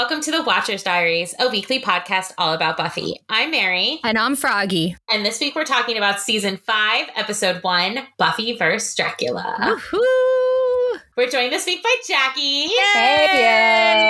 and welcome to the Watcher's Diaries, a weekly podcast all about Buffy. I'm Mary. And I'm Froggy. And this week we're talking about season five, episode one Buffy vs. Dracula. Woohoo! We're joined this week by Jacque. Hey!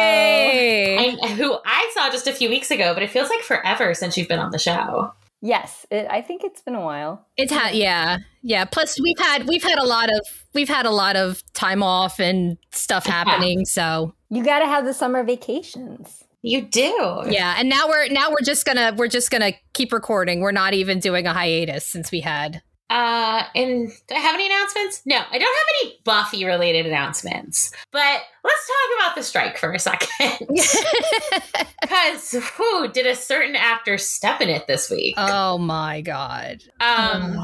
And who I saw just a few weeks ago, but it feels like forever since you've been on the show. Yes, it, I think it's been a while. It's had yeah yeah. Plus we've had we've had a lot of we've had a lot of time off and stuff happening. So You got to have the summer vacations. You do. yeah, and now we're now we're just gonna we're just gonna keep recording. We're not even doing a hiatus since we had. Uh, and do I have any announcements? No, I don't have any Buffy related announcements. But let's talk about the strike for a second. Because who did a certain actor step in it this week? oh my god. Um,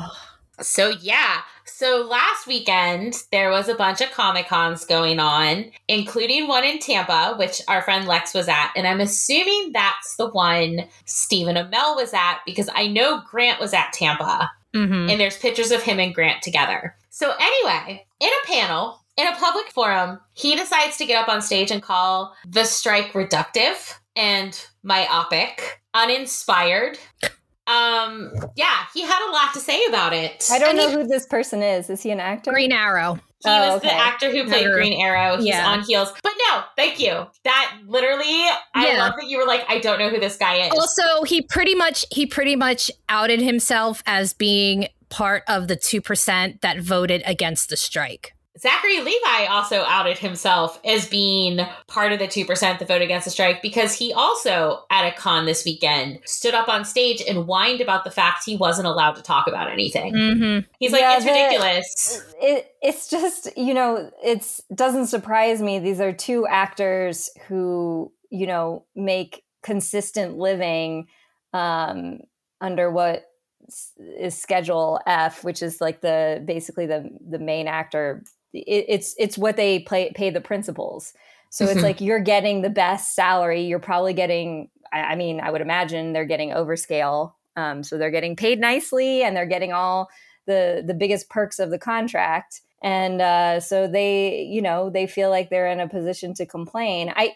so yeah. So last weekend there was a bunch of Comic Cons going on, including one in Tampa, which our friend Lex was at, and I'm assuming that's the one Stephen Amell was at because I know Grant was at Tampa, Mhm. and there's pictures of him and Grant together. So anyway, in a panel. In a public forum, he decides to get up on stage and call the strike reductive and myopic, uninspired, um, yeah, he had a lot to say about it. I don't And know he- who this person is. Is he an actor? Green Arrow. He Oh, was the actor who played Remember. Green Arrow. He's Yeah. on heels. But no, thank you. That literally, I love that you were like, I don't know who this guy is. Also, he pretty much he pretty much outed himself as being part of the two percent that voted against the strike. Zachary Levi also outed himself as being part of the 2% that voted against the strike because he also, at a con this weekend, stood up on stage and whined about the fact he wasn't allowed to talk about anything. Mm-hmm. He's like, Yeah, it's the- ridiculous. It it's just you know it's doesn't surprise me. These are two actors who you know make consistent living um, under what is Schedule F, which is like the basically the the main actor. It, it's it's what they play pay the principals. So it's Mhm. like you're getting the best salary. You're probably getting. I, I mean, I would imagine they're getting overscale. Um, so they're getting paid nicely, and they're getting all the the biggest perks of the contract and uh, so they you know they feel like they're in a position to complain i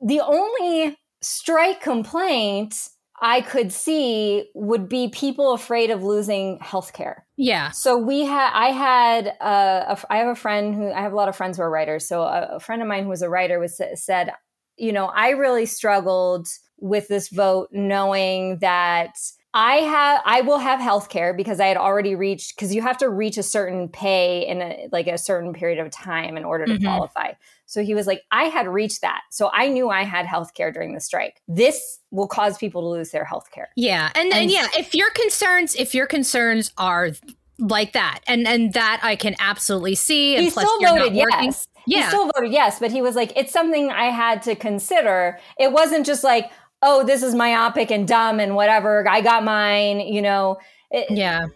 the only strike complaint i could see would be people afraid of losing healthcare. Yeah. so we had i had a f I have a friend who i have a lot of friends who are writers so a, a friend of mine who was a writer was said you know i really struggled with this vote knowing that I have I will have health care because I had already reached because you have to reach a certain pay in a, like a certain period of time in order to Mhm. qualify. So he was like, I had reached that. So I knew I had health care during the strike. This will cause people to lose their health care. Yeah. And then And- yeah, if your concerns if your concerns are like that and and that I can absolutely see and He plus still you're voted yes. He Yeah. still voted yes, but he was like, it's something I had to consider. It wasn't just like, oh, this is myopic and dumb and whatever. I got mine, you know. It- Yeah.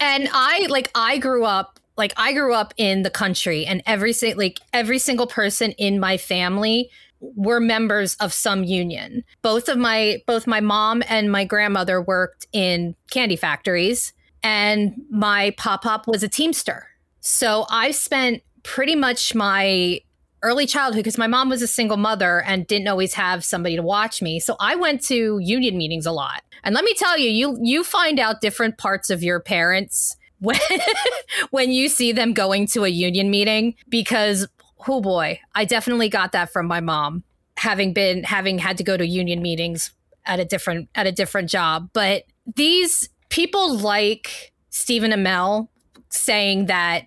And I like I grew up like I grew up in the country and every like every single person in my family were members of some union. Both of my both my mom and my grandmother worked in candy factories and my pop-up was a teamster. So I spent pretty much my early childhood because my mom was a single mother and didn't always have somebody to watch me. So I went to union meetings a lot. And let me tell you, you you find out different parts of your parents when when you see them going to a union meeting because oh boy, I definitely got that from my mom having been having had to go to union meetings at a different at a different job. But these people like Stephen Amell saying that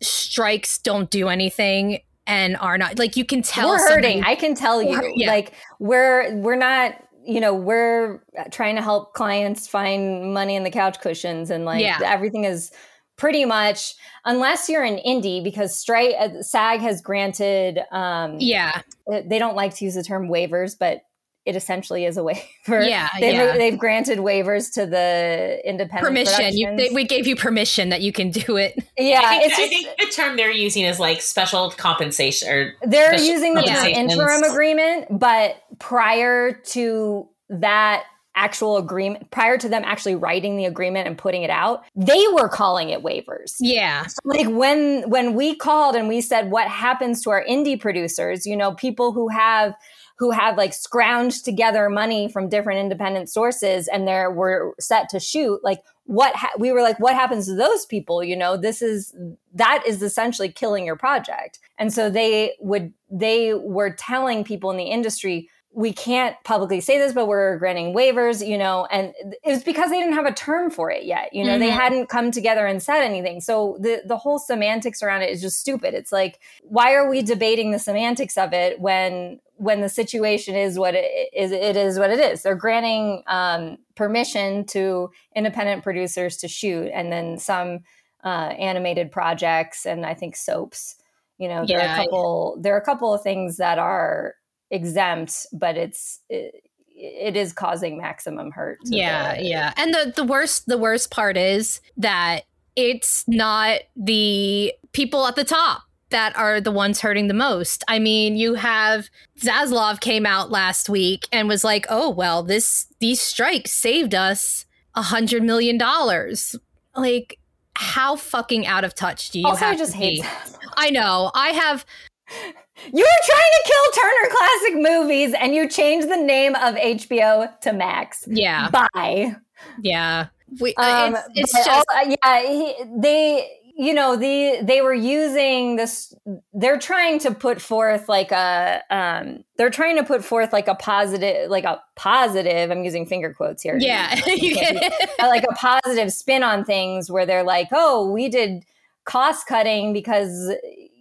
strikes don't do anything and are not like you can tell we're hurting. I can tell you, yeah. like we're we're not. You know, we're trying to help clients find money in the couch cushions, and like Yeah. everything is pretty much unless you're an indie because straight uh, SAG has granted. Um, yeah they don't like to use the term waivers, but it essentially is a waiver. Yeah, they've, yeah. they've granted waivers to the independent permission you, they, we gave you permission that you can do it yeah, I, think, it's I just think the term they're using is like special compensation or they're special using the term interim agreement, but prior to that actual agreement, prior to them actually writing the agreement and putting it out, they were calling it waivers. yeah like when when we called and we said what happens to our indie producers you know people who have who had like scrounged together money from different independent sources and they were set to shoot like what ha- we were like what happens to those people you know this is that is essentially killing your project and so they would they were telling people in the industry we can't publicly say this, but we're granting waivers, you know, and it was because they didn't have a term for it yet. You know, mm-hmm. they hadn't come together and said anything. So the, the whole semantics around it is just stupid. It's like, why are we debating the semantics of it when, when the situation is what it is, it is what it is. They're granting um, permission to independent producers to shoot and then some uh, animated projects and I think soaps. You know, there yeah. are a couple, there are a couple of things that are, exempt, but it's it, it is causing maximum hurt. Yeah, the, yeah. And the the worst the worst part is that it's not the people at the top that are the ones hurting the most. I mean, you have Zaslav came out last week and was like, "Oh well, this these strikes saved us a hundred million dollars." Like, how fucking out of touch do you also, have I just hate? I know. I have you were trying to kill Turner Classic Movies and you changed the name of HBO to Max. Yeah. Bye. Yeah. We, uh, um, it's, it's just all, yeah, he, they you know the they were using this they're trying to put forth like a um they're trying to put forth like a positive like a positive i'm using finger quotes here yeah like a positive spin on things where they're like oh we did cost cutting because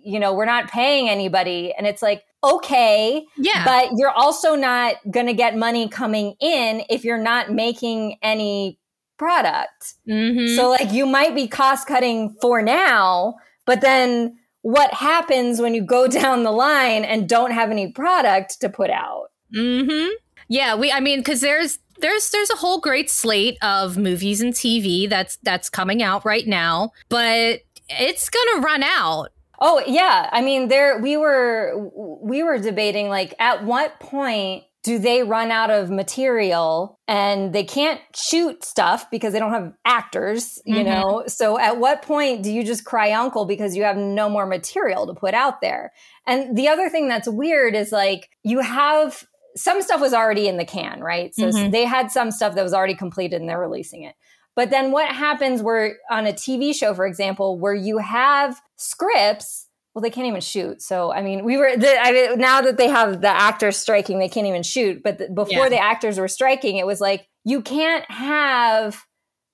you know, we're not paying anybody. And it's like, okay. Yeah. But you're also not going to get money coming in if you're not making any product. Mm-hmm. So, like, you might be cost cutting for now, but then what happens when you go down the line and don't have any product to put out? hmm. Yeah. We, I mean, because there's, there's there's a whole great slate of movies and TV that's that's coming out right now, but it's gonna run out Oh yeah, I mean there we were we were debating like at what point do they run out of material and they can't shoot stuff because they don't have actors, you mm-hmm. know? So at what point do you just cry uncle because you have no more material to put out there? And the other thing that's weird is like you have some stuff was already in the can, right? So mm-hmm. they had some stuff that was already completed and they're releasing it. But then what happens where on a TV show, for example, where you have scripts, well, they can't even shoot. So, I mean, we were, the, I mean, now that they have the actors striking, they can't even shoot. But the, before yeah. the actors were striking, it was like, you can't have,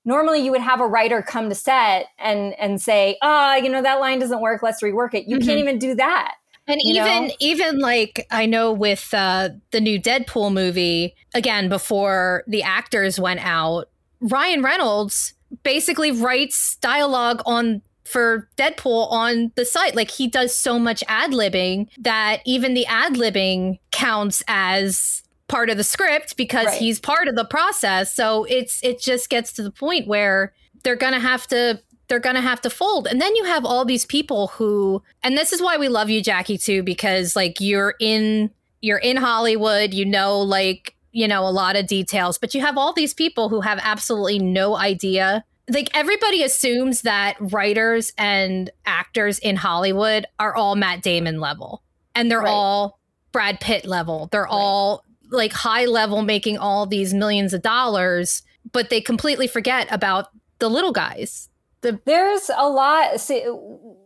normally you would have a writer come to set and, and say, oh, you know, that line doesn't work. Let's rework it. You mm-hmm. can't even do that. And even know? even like I know with uh, the new Deadpool movie, again before the actors went out, Ryan Reynolds basically writes dialogue on for Deadpool on the site. Like he does so much ad libbing that even the ad libbing counts as part of the script because right. he's part of the process. So it's it just gets to the point where they're gonna have to they're gonna have to fold. And then you have all these people who and this is why we love you, Jacque, too, because like you're in you're in Hollywood, you know, like you know, a lot of details, but you have all these people who have absolutely no idea. Like everybody assumes that writers and actors in Hollywood are all Matt Damon level and they're right. all Brad Pitt level. They're right. all like high level making all these millions of dollars, but they completely forget about the little guys. The- There's a lot see,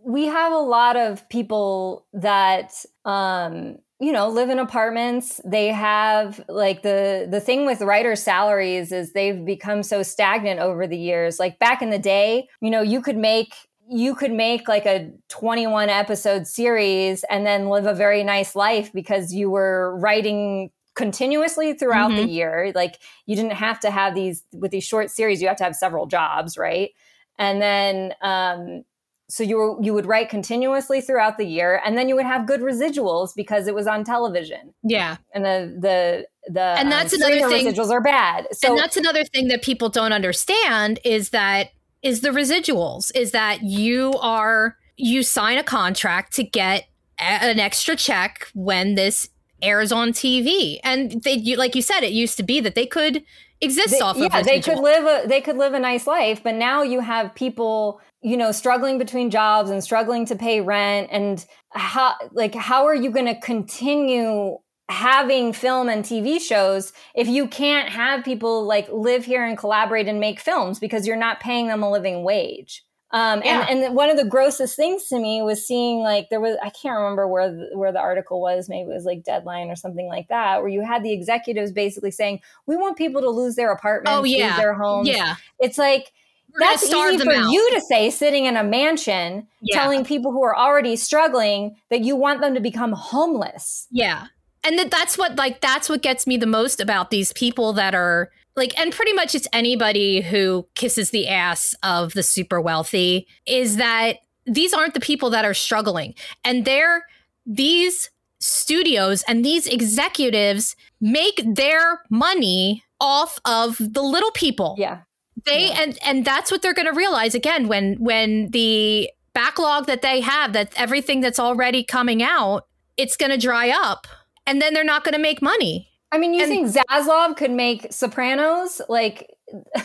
we have a lot of people that um you know live in apartments. They have like the the thing with writers salaries is they've become so stagnant over the years. Like back in the day you know you could make you could make like a 21 episode series and then live a very nice life because you were writing continuously throughout mm-hmm. the year. Like you didn't have to have these with these short series you have to have several jobs right? And then um so you were, you would write continuously throughout the year and then you would have good residuals because it was on television. Yeah. And the the the and that's um, another thing residuals are bad. so and that's another thing that people don't understand is that is the residuals is that you are you sign a contract to get an extra check when this airs on TV and they you, like you said it used to be that they could exist they, off yeah, of yeah they could live a they could live a nice life but now you have people you know struggling between jobs and struggling to pay rent and how like how are you going to continue having film and TV shows if you can't have people like live here and collaborate and make films because you're not paying them a living wage. Um, Yeah. and, and one of the grossest things to me was seeing like there was I can't remember where the, where the article was maybe it was like Deadline or something like that where you had the executives basically saying we want people to lose their apartments, Oh, yeah. lose their homes. Yeah. It's like that's easy for out. you to say sitting in a mansion Yeah. telling people who are already struggling that you want them to become homeless. Yeah. And that that's what like that's what gets me the most about these people that are like and pretty much it's anybody who kisses the ass of the super wealthy is that these aren't the people that are struggling. And they're these studios and these executives make their money off of the little people Yeah. They Yeah. and and that's what they're going to realize again when when the backlog that they have that everything that's already coming out it's going to dry up and then they're not going to make money I mean, you And- think Zaslav could make Sopranos? Like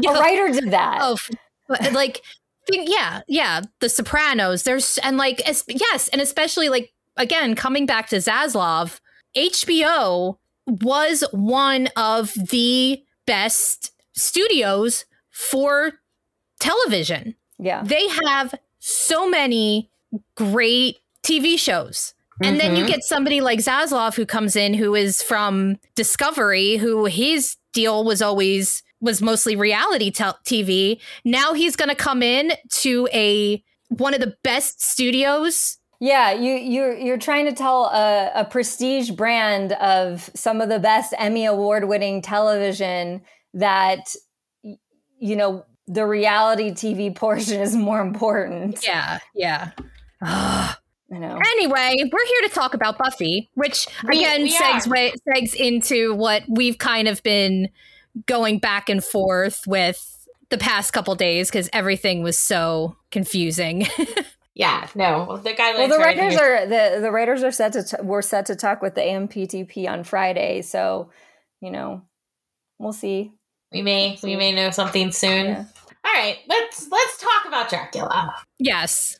Yeah. a writer did that. oh like yeah yeah the sopranos there's and like es- yes and especially like again coming back to zaslav hbo was one of the best studios for television Yeah. they have so many great TV shows. And then you Mhm. get somebody like Zaslav who comes in who is from Discovery, who his deal was always was mostly reality TV. Now he's going to come in to a one of the best studios. Yeah, you you're you're trying to tell a, a prestige brand of some of the best Emmy award winning television that you know the reality TV portion is more important. Yeah, yeah. Ugh. I know. Anyway, we're here to talk about Buffy, which We- again we segs, are. segs into what we've kind of been going back and forth with the past couple days because everything was so confusing. Yeah, no. The guidelines. Well, the writers are- are the the writers are set to t- were set to talk with the AMPTP on Friday, so you know we'll see. We may we may know something soon. Yeah. All right, let's let's talk about Dracula. yes.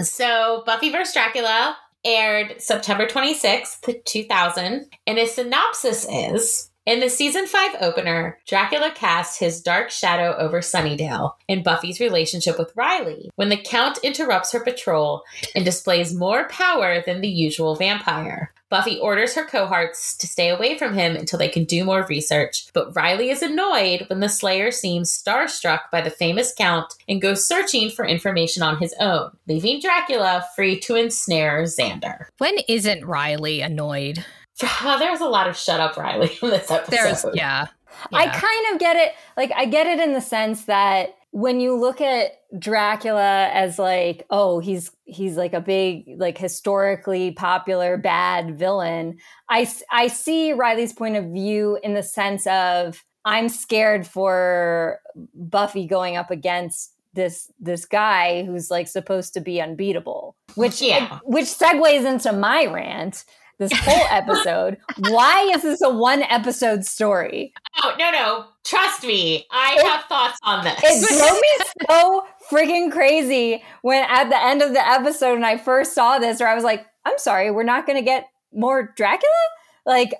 So, Buffy vs. Dracula aired September 26th, 2000, and a synopsis is in the season 5 opener, Dracula casts his dark shadow over Sunnydale and Buffy's relationship with Riley when the Count interrupts her patrol and displays more power than the usual vampire. Buffy orders her cohorts to stay away from him until they can do more research, but Riley is annoyed when the Slayer seems starstruck by the famous Count and goes searching for information on his own, leaving Dracula free to ensnare Xander. When isn't Riley annoyed? there was a lot of shut up Riley in this episode. There's yeah. I kind of get it. Like, I get it in the sense that when you look at Dracula as like, oh, he's he's like a big, like historically popular bad villain. I I see Riley's point of view in the sense of I'm scared for Buffy going up against this this guy who's like supposed to be unbeatable. Which Yeah. which segues into my rant. This whole episode. Why is this a one episode story? Oh, no, no. Trust me. I It- have thoughts on this. It drove me so friggin' crazy when at the end of the episode and I first saw this, where I was like, I'm sorry, we're not gonna get more Dracula? Like,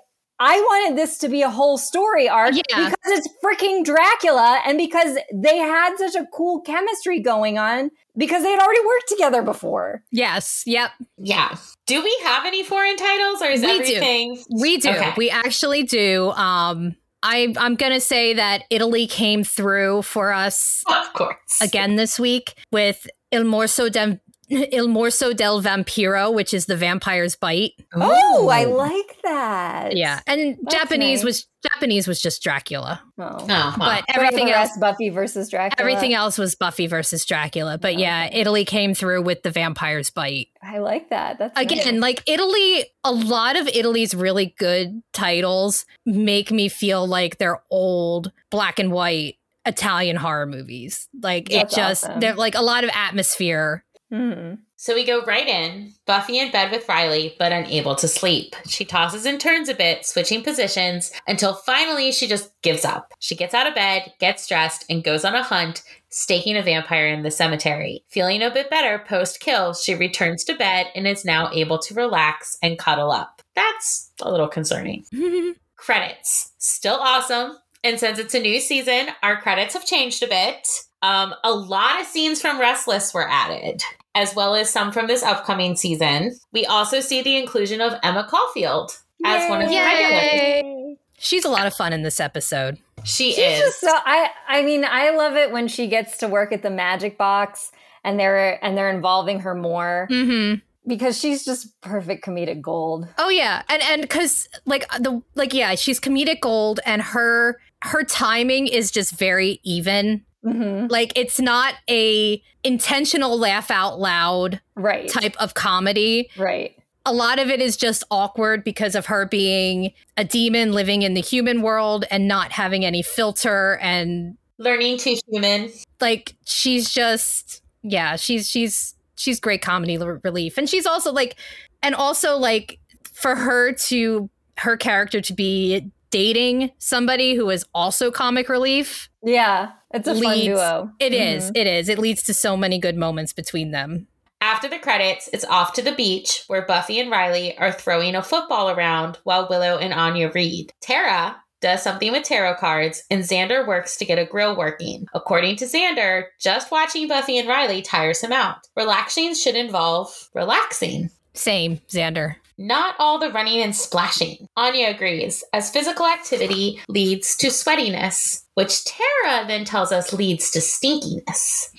I wanted this to be a whole story arc Yeah. because it's freaking Dracula and because they had such a cool chemistry going on because they had already worked together before. Yes. Yep. yeah. Do we have any foreign titles or is We do. everything? We do. Okay. We actually do. Um I I'm gonna say that Italy came through for us Of course. again this week with Il Morso del Il Morso del Vampiro, which is the vampire's bite. Oh, I like that. Yeah, and That's Japanese nice. was Japanese was just Dracula, Oh. Oh, well. but But everything the else Buffy versus Dracula. everything else was Buffy versus Dracula. But yeah, Okay. Italy came through with the vampire's bite. I like that. That's Again, nice. like Italy, a lot of Italy's really good titles make me feel like they're old black and white Italian horror movies. Like That's it just awesome. they're like a lot of atmosphere Mhm. So we go right in, Buffy in bed with Riley, but unable to sleep. She tosses and turns a bit, switching positions, until finally she just gives up. She gets out of bed, gets dressed, and goes on a hunt, staking a vampire in the cemetery. Feeling a bit better post kill, she returns to bed and is now able to relax and cuddle up. That's a little concerning. Credits. Still awesome. And since it's a new season, our credits have changed a bit. Um, a lot of scenes from Restless were added, as well as some from this upcoming season. We also see the inclusion of Emma Caulfield as one of the regulars. She's a lot of fun in this episode. She She's is. just so I I mean, I love it when she gets to work at the magic box and they're and they're involving her more Mm-hmm. because she's just perfect comedic gold. Oh yeah, and and because like the like yeah, she's comedic gold, and her her timing is just very even. Hmm Like it's not a intentional laugh out loud Right. type of comedy. Right. A lot of it is just awkward because of her being a demon living in the human world and not having any filter and Learning to human. like she's just yeah she's she's she's great comedy l- relief and she's also like and also like for her to her character to be dating somebody who is also comic relief Yeah. It's a fun Leads- duo. It is. Mhm. it is it leads to so many good moments between them After the credits, it's off to the beach where Buffy and Riley are throwing a football around while Willow and Anya read. Tara does something with tarot cards, and Xander works to get a grill working. According to Xander, just watching Buffy and Riley tires him out. Relaxing should involve relaxing. same xander Not all the running and splashing. Anya agrees, as physical activity leads to sweatiness, which Tara then tells us leads to stinkiness.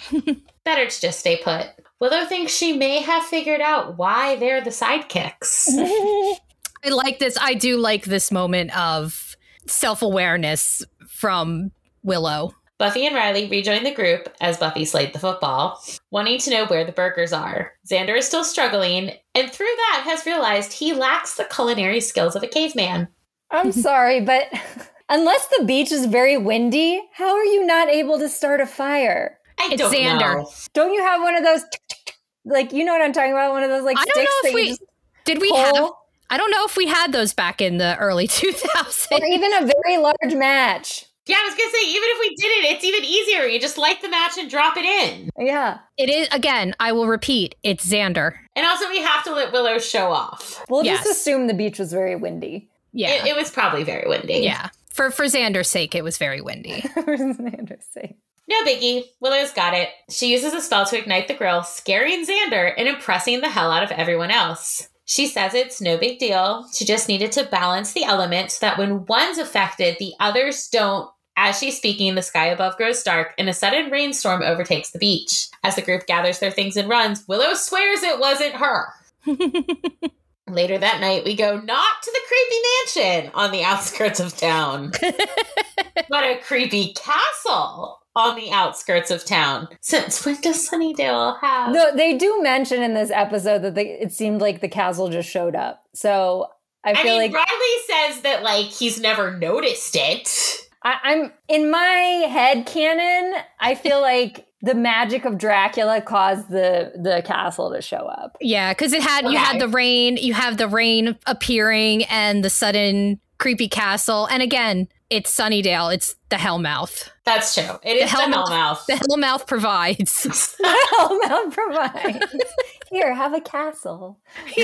Better to just stay put. Willow thinks she may have figured out why they're the sidekicks. i like this i do like this moment of self-awareness from willow Buffy and Riley rejoin the group as Buffy slayed the football, wanting to know where the burgers are. Xander is still struggling, and through that has realized he lacks the culinary skills of a caveman. I'm sorry, but unless the beach is very windy, how are you not able to start a fire? I It's don't Xander. know. Don't you have one of those like you know what I'm talking about? One of those like I don't sticks know if that we- you just did we pull? have i don't know if we had those back in the early 2000s or even a very large match. Yeah, I was gonna say, even if we did it, it's even easier. You just light the match and drop it in. Yeah. It is again. I will repeat. It's Xander. And also, we have to let Willow show off. We'll Yes. just assume the beach was very windy. Yeah, It, it was probably very windy. yeah. For for Xander's sake, it was very windy. for Xander's sake. No biggie. Willow's got it. She uses a spell to ignite the grill, scaring Xander and impressing the hell out of everyone else. She says it's no big deal. She just needed to balance the elements so that when one's affected, the others don't. As she's speaking, the sky above grows dark and a sudden rainstorm overtakes the beach. As the group gathers their things and runs, Willow swears it wasn't her. Later that night, we go not to the creepy mansion on the outskirts of town, but a creepy castle on the outskirts of town. Since when does Sunnydale have? No, they do mention in this episode that they, it seemed like the castle just showed up. So I I feel mean, like Riley says that like he's never noticed it. I, I'm in my head canon. I feel like the magic of Dracula caused the the castle to show up. yeah, because it had you had the rain. You have the rain appearing and the sudden creepy castle. And again, it's Sunnydale. It's the Hellmouth. That's true. It is the, Hellmouth- Hellmouth. The Hellmouth provides. the Hellmouth provides. Here, have a castle.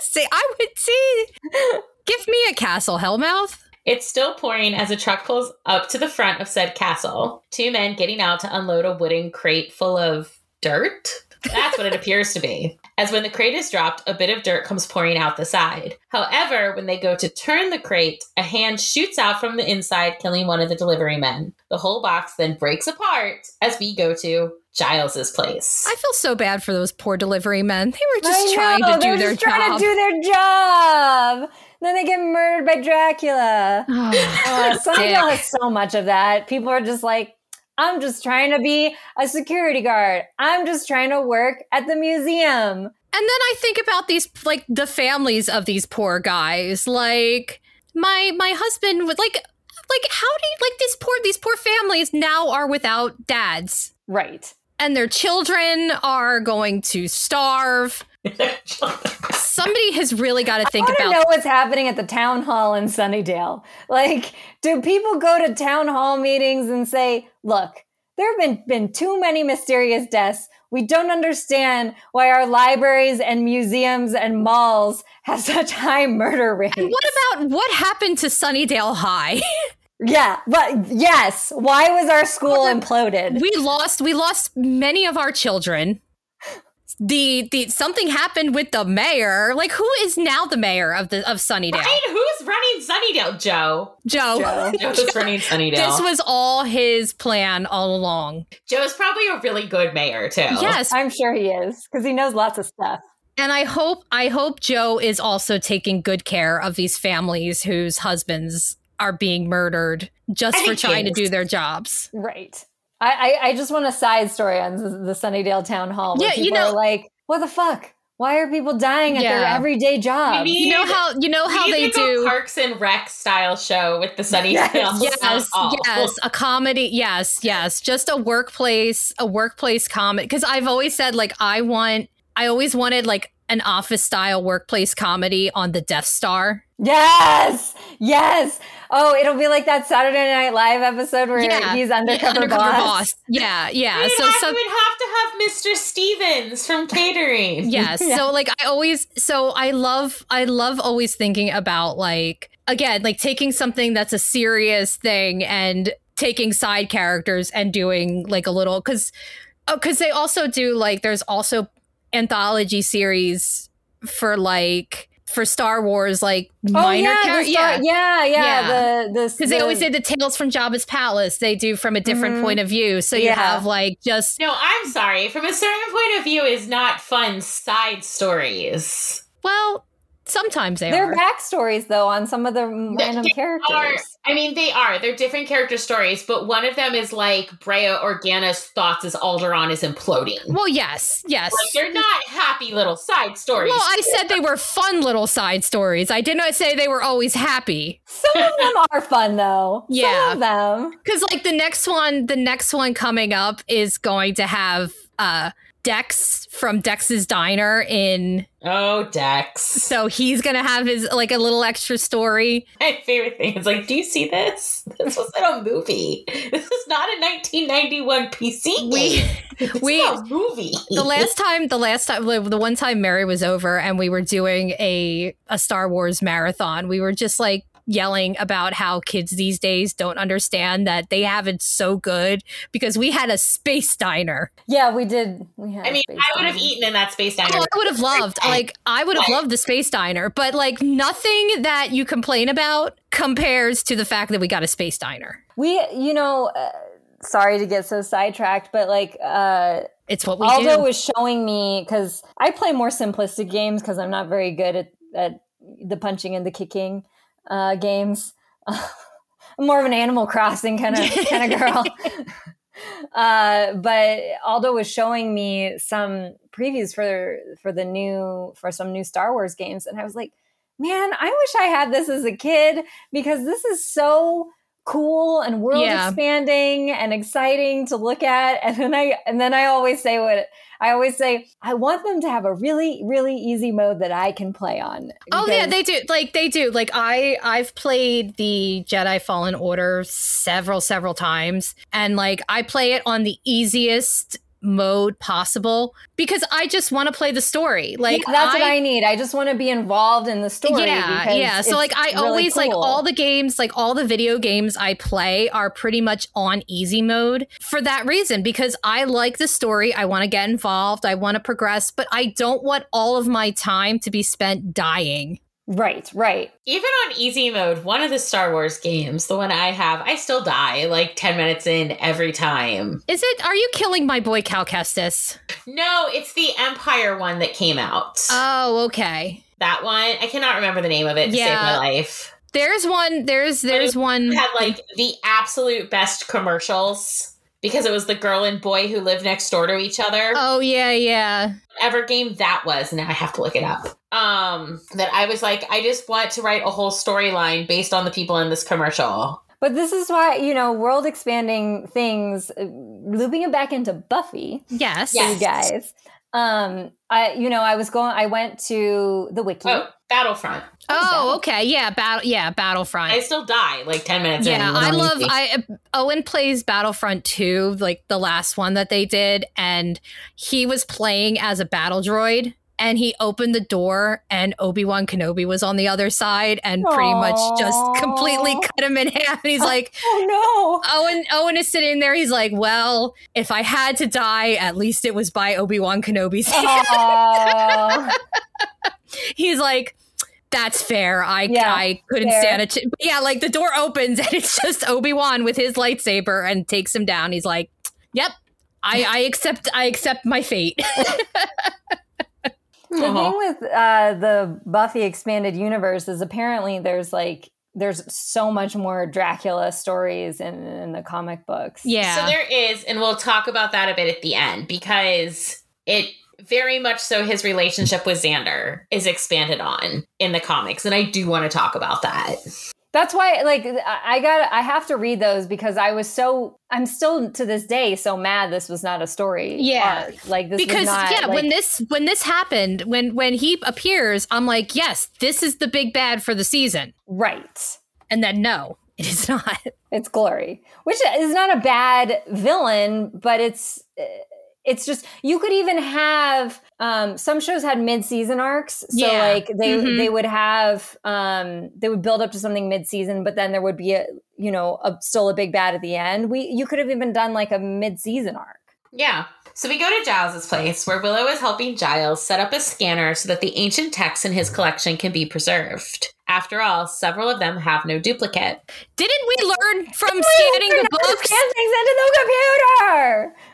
Say, I would see. Give me a castle, Hellmouth. It's still pouring as a truck pulls up to the front of said castle. Two men getting out to unload a wooden crate full of dirt. That's what it appears to be. As when the crate is dropped, a bit of dirt comes pouring out the side. However, when they go to turn the crate, a hand shoots out from the inside, killing one of the delivery men. The whole box then breaks apart as we go to Giles's place. I feel so bad for those poor delivery men. They were just I trying know, to do they're their just trying job. to do their job. Then they get murdered by Dracula. Uh, Sunnydale has so much of that. People are just like, I'm just trying to be a security guard. I'm just trying to work at the museum. And then I think about these like the families of these poor guys. Like my my husband would like like how do you like this poor these poor families now are without dads. Right. and their children are going to starve. Somebody has really got to think I about know what's happening at the town hall in Sunnydale. Like, do people go to town hall meetings and say, "Look, there have been been too many mysterious deaths. We don't understand why our libraries and museums and malls have such high murder rates." And what about what happened to Sunnydale High? yeah, but yes, why was our school imploded? we lost we lost many of our children. The the something happened with the mayor. Like who is now the mayor of the of Sunnydale? Right? Who's running Sunnydale? Joe. Joe. Joe. Joe's running Sunnydale. This was all his plan all along. Joe's probably a really good mayor too. Yes, I'm sure he is because he knows lots of stuff. and I hope I hope Joe is also taking good care of these families whose husbands are being murdered just for trying to do their jobs. Right. I, I, I just want a side story on the, the Sunnydale Town Hall. Where Yeah, you know- are like, what the fuck? Why are people dying at their everyday job? need, You know how you know how they need like a do Parks and Rec style show with the Sunnydale. Yes, yes yes a comedy yes yes just a workplace a workplace comedy because i've always said like i want i always wanted like an office style workplace comedy on the death star Yes, yes. Oh, it'll be like that Saturday Night Live episode where Yeah. he's undercover, boss. yeah yeah We'd so have, some we'd have to have Mr. Stevens from catering. yes Yeah. so like i always so i love i love always thinking about like again like taking something that's a serious thing and taking side characters and doing like a little because oh because they also do like there's also anthology series for like for star wars like Oh minor yeah, char- star- yeah, yeah, Yeah. The the because they always did the tales from Jabba's palace. They do from a different Mhm. point of view. So you Yeah. have like just No, I'm sorry. From a certain point of view, is not fun side stories. well, sometimes they are. Their are. backstories though on some of the random they characters. Are, I mean, they are. They're different character stories, but one of them is like Breha Organa's thoughts as Alderaan is imploding. Well, yes, yes. Like they're not happy little side stories. Well, I said they were fun little side stories. I did not say they were always happy. Some of them are fun though. Yeah. Some of them. Because like the next one, the next one coming up is going to have uh Dex from Dex's Diner in. oh, Dex. So he's gonna have his like a little extra story. My favorite thing is like, do you see this? This was in a movie. This is not a 1991 PC We we- a movie. the last time the last time the one time Mary was over and we were doing a a Star Wars marathon, we were just like yelling about how kids these days don't understand that they have it so good because we had a space diner. Yeah, we did. We had. I mean, I would have eaten in that space diner. Oh, I would have loved like I would have loved the space diner, but like nothing that you complain about compares to the fact that we got a space diner. We, you know, uh, sorry to get so sidetracked, but like uh, It's what we Aldo do. was showing me because I play more simplistic games because I'm not very good at, at the punching and the kicking uh, games. I'm more of an Animal Crossing kind of kind of girl. uh, but Aldo was showing me some previews for for the new for some new Star Wars games, and I was like, man, I wish I had this as a kid because this is so cool and world Yeah. expanding and exciting to look at and then i and then i always say what i always say i want them to have a really really easy mode that i can play on Oh yeah, they do. Like they do. Like I I've played the Jedi Fallen Order several several times and like I play it on the easiest mode possible because I just want to play the story. Like Yeah, that's what i need i just want to be involved in the story yeah, yeah. So like I really always like all the games, like all the video games I play are pretty much on easy mode for that reason because I like the story. I want to get involved. I want to progress, but I don't want all of my time to be spent dying. Right right Even on easy mode, one of the Star Wars games, the one I have, I still die like 10 minutes in every time. Is it? Are you killing my boy Cal Kestis? No, it's the Empire one that came out. Oh, okay. that one, I cannot remember the name of it to Yeah. save my life. There's one. There's there's one. Had like the absolute best commercials because it was the girl and boy who lived next door to each other. Oh yeah, yeah. Whatever game that was, now I have to look it up. Um, that I was like, I just want to write a whole storyline based on the people in this commercial. But this is why, you know, world expanding things, uh, looping it back into Buffy, Yes. Yes. you guys. Um, I, you know, I was going, I went to the wiki. Oh, Battlefront. Oh, okay. Yeah, battle. Yeah, Battlefront. I still die like 10 minutes yeah, when I love. easy. I Owen plays Battlefront 2, like the last one that they did, and he was playing as a battle droid. And he opened the door, and Obi Wan Kenobi was on the other side, and pretty much just completely cut him in half. And he's like, Oh no. Owen. Owen is sitting there. He's like, "Well, if I had to die, at least it was by Obi Wan Kenobi's no. hand." He's like that's fair i Yeah, i couldn't fair. stand it Ch- yeah like the door opens and it's just obi-wan with his lightsaber and takes him down he's like yep i i accept i accept my fate The Aw. thing with uh, the Buffy expanded universe is apparently there's like there's so much more Dracula stories in, in the comic books. yeah So there is, and we'll talk about that a bit at the end because it very much so his relationship with Xander is expanded on in the comics, and I do want to talk about that. That's why, like, I I got, I have to read those because I was so, I'm still to this day so mad this was not a story. Yeah. arc. like this was because not, yeah like- when this when this happened when when he appears i'm like yes this is the big bad for the season right, and then no it is not it's Glory, which is not a bad villain, but it's. uh, It's just you could even have um, some shows had mid season arcs, so Yeah. like they Mhm. they would have um, they would build up to something mid season, but then there would be a you know a, still a big bad at the end. We you could have even done like a mid season arc. Yeah. So we go to Giles's place where Willow is helping Giles set up a scanner so that the ancient texts in his collection can be preserved. After all, several of them have no duplicate. didn't we learn from scanning the books Scan things into the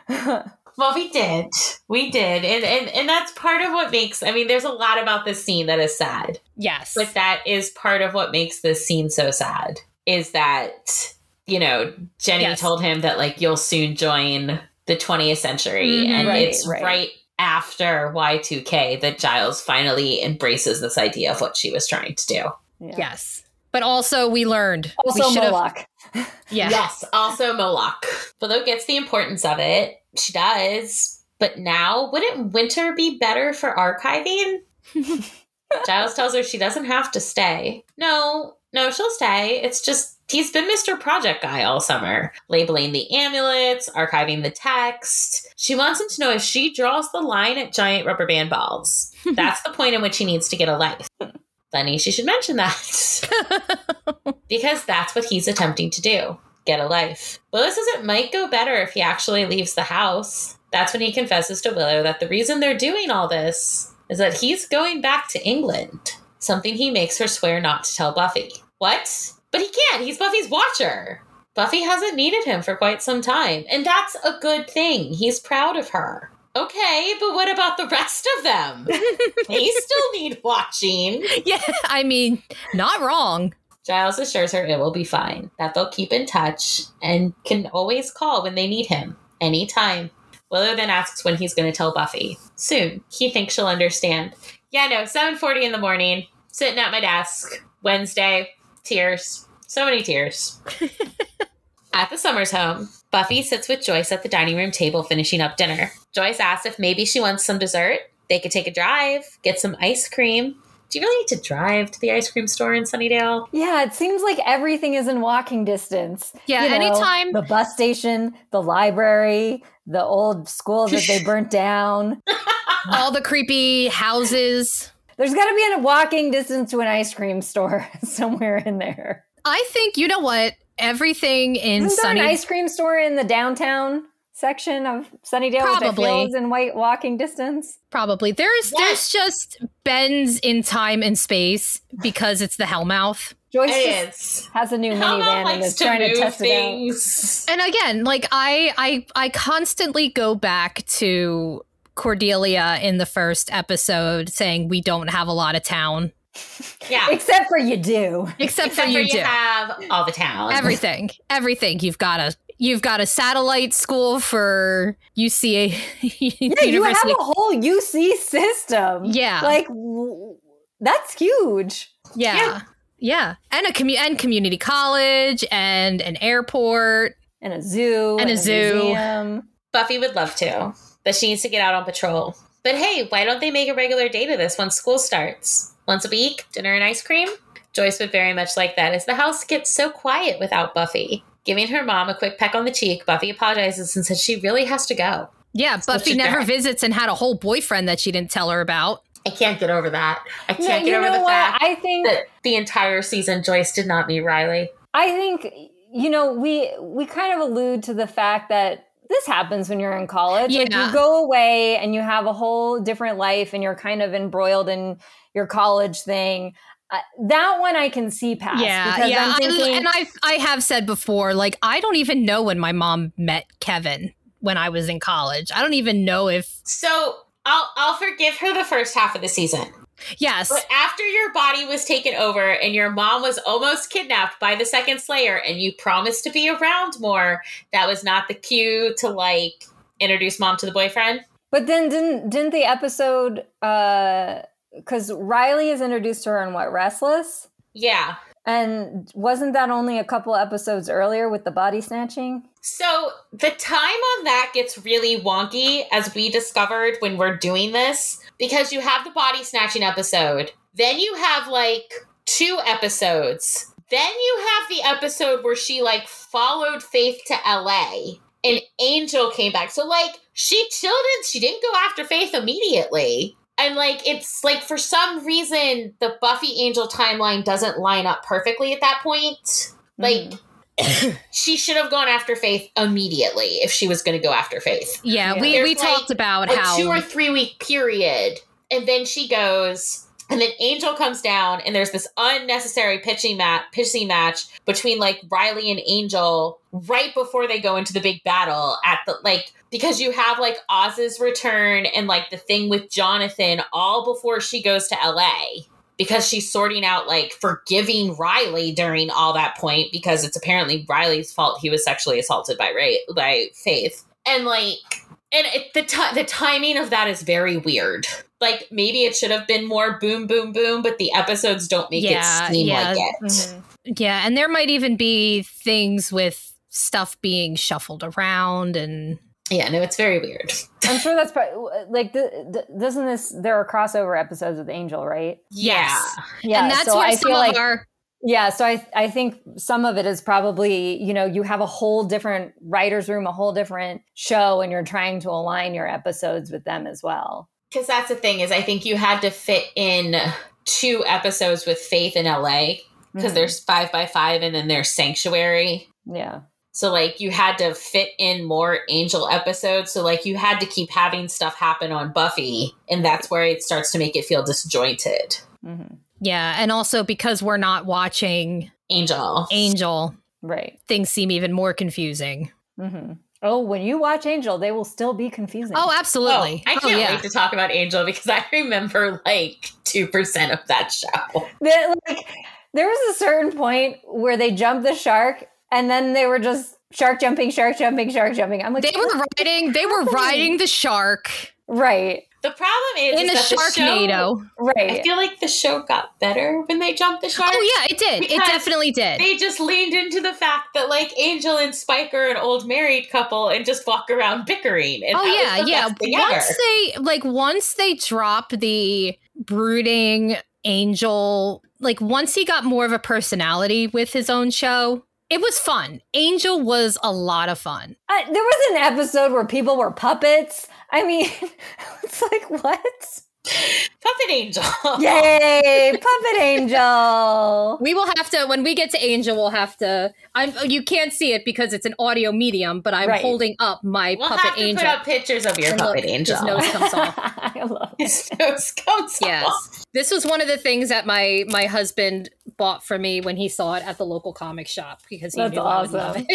computer. Well, we did. We did. And, and and that's part of what makes I mean, there's a lot about this scene that is sad. yes But that is part of what makes this scene so sad. Is that, you know, Jenny Yes. told him that like you'll soon join the 20th century. Mhm. and Right, it's right. right. after Y2K that Giles finally embraces this idea of what she was trying to do. Yeah. Yes. But also, we learned. Also, we should've- Moloch. Yeah. Yes, also Moloch. Willow gets the importance of it. She does. But now, wouldn't winter be better for archiving? Giles tells her she doesn't have to stay. No, no, she'll stay. It's just he's been Mr. Project Guy all summer, labeling the amulets, archiving the text. She wants him to know if she draws the line at giant rubber band balls. That's the point in which he needs to get a life. Funny, she should mention that. because that's what he's attempting to do get a life. Willow says it might go better if he actually leaves the house. That's when he confesses to Willow that the reason they're doing all this is that he's going back to England, something he makes her swear not to tell Buffy. What? But he can't. He's Buffy's watcher. Buffy hasn't needed him for quite some time, and that's a good thing. He's proud of her. Okay, but what about the rest of them? they still need watching. Yeah. I mean, not wrong. Giles assures her it will be fine, that they'll keep in touch and can always call when they need him, anytime. Willow then asks when he's going to tell Buffy. Soon. He thinks she'll understand. Yeah, no, 7.40 in the morning, sitting at my desk, Wednesday, tears. So many tears. at the Summers home, Buffy sits with Joyce at the dining room table finishing up dinner. Joyce asks if maybe she wants some dessert. They could take a drive, get some ice cream. Do you really need to drive to the ice cream store in Sunnydale? Yeah, it seems like everything is in walking distance. Yeah, You know, anytime- the bus station, the library, the old school that they burnt down. All the creepy houses. There's got to be a walking distance to an ice cream store somewhere in there. I think, you know what? Everything in Isn't there Sunny. an ice cream store in the downtown section of Sunnydale, which I Probably. feel is in white walking distance? Probably. There's Yes. there's just bends in time and space because it's the Hellmouth. Joyce is. has a new How minivan and likes is to trying to move test things. And again, like I I I constantly go back to Cordelia in the first episode saying we don't have a lot of town. Yeah. Except for you do. Except, Except for you do. have all the town. everything. Everything. You've got a you've got a satellite school for UCA Yeah, you have a whole UC system. Yeah. Like, w- that's huge. yeah. Yeah. Yeah, and a commu- and community college and an airport. and a zoo And a zoo. museum. Buffy would love to, but she needs to get out on patrol. But hey, why don't they make a regular date of this once school starts? Once a week, dinner and ice cream? Joyce would very much like that as the house gets so quiet without Buffy. Giving her mom a quick peck on the cheek, Buffy apologizes and says she really has to go. Yeah, Buffy a never drag. visits and had a whole boyfriend that she didn't tell her about. I can't get over that. I can't you get over the what? fact I think that the entire season Joyce did not meet Riley. I think you know we we kind of allude to the fact that this happens when you're in college. Like Yeah. you go away and you have a whole different life, and you're kind of embroiled in your college thing. Uh, that one I can see past. yeah, because yeah, I'm I- thinking, and I I have said before, like I don't even know when my mom met Kevin when I was in college. I don't even know if So I'll I'll forgive her the first half of the season. yes, But after your body was taken over and your mom was almost kidnapped by the second slayer and you promised to be around more, that was not the cue to like introduce mom to the boyfriend. But then didn't didn't the episode because Riley is introduced to her in what Restless, Yeah. and wasn't that only a couple episodes earlier with the body snatching? So the time on that gets really wonky as we discovered when we're doing this because you have the body snatching episode, then you have like two episodes, then you have the episode where she like followed Faith to LA and Angel came back. So like she chilled and she didn't go after Faith immediately. And like it's like for some reason the Buffy Angel timeline doesn't line up perfectly at that point. Like Mhm. she should have gone after Faith immediately if she was going to go after Faith. yeah, Yeah. we There's we like talked about A how two or three week period, and then she goes, and then Angel comes down, and there's this unnecessary pitching match, pitching match between like Riley and Angel right before they go into the big battle at the like because you have like Oz's return and like the thing with Jonathan all before she goes to LA because she's sorting out like forgiving Riley during all that point because it's apparently Riley's fault he was sexually assaulted by Ray by Faith and like and it, the ti the timing of that is very weird. Like maybe it should have been more boom boom boom, but the episodes don't make Yeah, it seem yeah. like it. Mhm. yeah, and there might even be things with stuff being shuffled around and Yeah, no, it's very weird. I'm sure that's probably like the, the, doesn't this there are crossover episodes with Angel, right? Yes. Yeah, and that's so where I some feel of like our yeah, so I I think some of it is probably you know you have a whole different writers room, a whole different show, and you're trying to align your episodes with them as well. Because that's the thing is, I think you had to fit in two episodes with Faith in LA because Mhm. there's five by five, and then there's Sanctuary. yeah, So like you had to fit in more Angel episodes. So like you had to keep having stuff happen on Buffy, and that's where it starts to make it feel disjointed. hmm yeah, and also because we're not watching Angel. Angel, right. things seem even more confusing. hmm Oh, when you watch Angel, they will still be confusing. Oh, absolutely. Oh, I oh, can't yeah. wait to talk about Angel because I remember like two percent of that show. There- like there was a certain point where they jumped the shark, and then they were just shark jumping, shark jumping, shark jumping. I'm like, They were riding. They were riding the shark right, The problem is, in a is that the show- right? I feel like the show got better when they jumped the shark. Oh yeah, it did. It definitely did. They just leaned into the fact that like Angel and Spike are an old married couple and just walk around bickering. And oh yeah, yeah. best thing ever. Once they like once they drop the brooding angel, like once he got more of a personality with his own show, it was fun. Angel was a lot of fun. I, there was an episode where people were puppets. I mean, it's like what? Puppet Angel. Yay, puppet angel! We will have to when we get to Angel. We'll have to. I'm. You can't see it because it's an audio medium, but I'm Right. holding up my We'll puppet have to angel. put up pictures of your And look, puppet his angel. nose comes off. I love it. His nose comes Yes. off. This was one of the things that my my husband bought for me when he saw it at the local comic shop because he That's knew I would love it.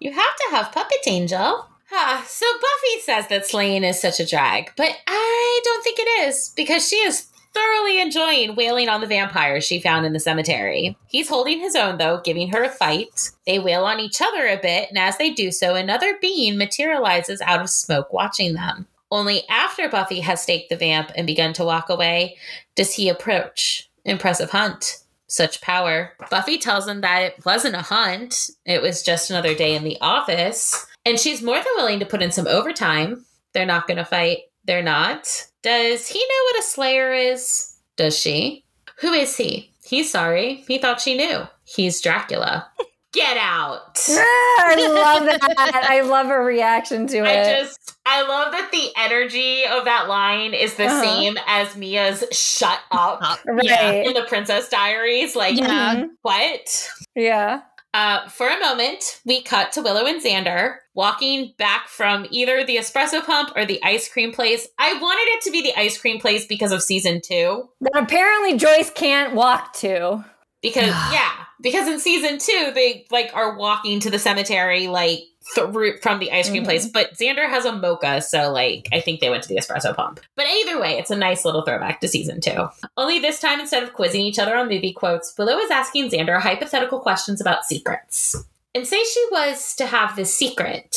You have to have Puppet Angel. Huh. So Buffy says that slaying is such a drag, but I don't think it is because she is thoroughly enjoying wailing on the vampires she found in the cemetery. He's holding his own though, giving her a fight. They wail on each other a bit, and as they do so, another being materializes out of smoke watching them. Only after Buffy has staked the vamp and begun to walk away does he approach. Impressive hunt. such power. Buffy tells him that it wasn't a hunt, it was just another day in the office. And she's more than willing to put in some overtime. They're not going to fight. They're not. Does he know what a slayer is? Does she? Who is he? He's sorry. He thought she knew. He's Dracula. Get out. I love that. I love her reaction to it. I just, I love that the energy of that line is the Uh-huh. same as Mia's shut up right. in the Princess Diaries. Like, Yeah. What? Yeah. Uh, for a moment, we cut to Willow and Xander walking back from either the espresso pump or the ice cream place. I wanted it to be the ice cream place because of season two. That apparently Joyce can't walk to. Because yeah, because in season two they like are walking to the cemetery like through from the ice cream Mhm. place. But Xander has a mocha, so like I think they went to the espresso pump. But either way, it's a nice little throwback to season two. Only this time, instead of quizzing each other on movie quotes, Willow is asking Xander hypothetical questions about secrets. And say she was to have this secret.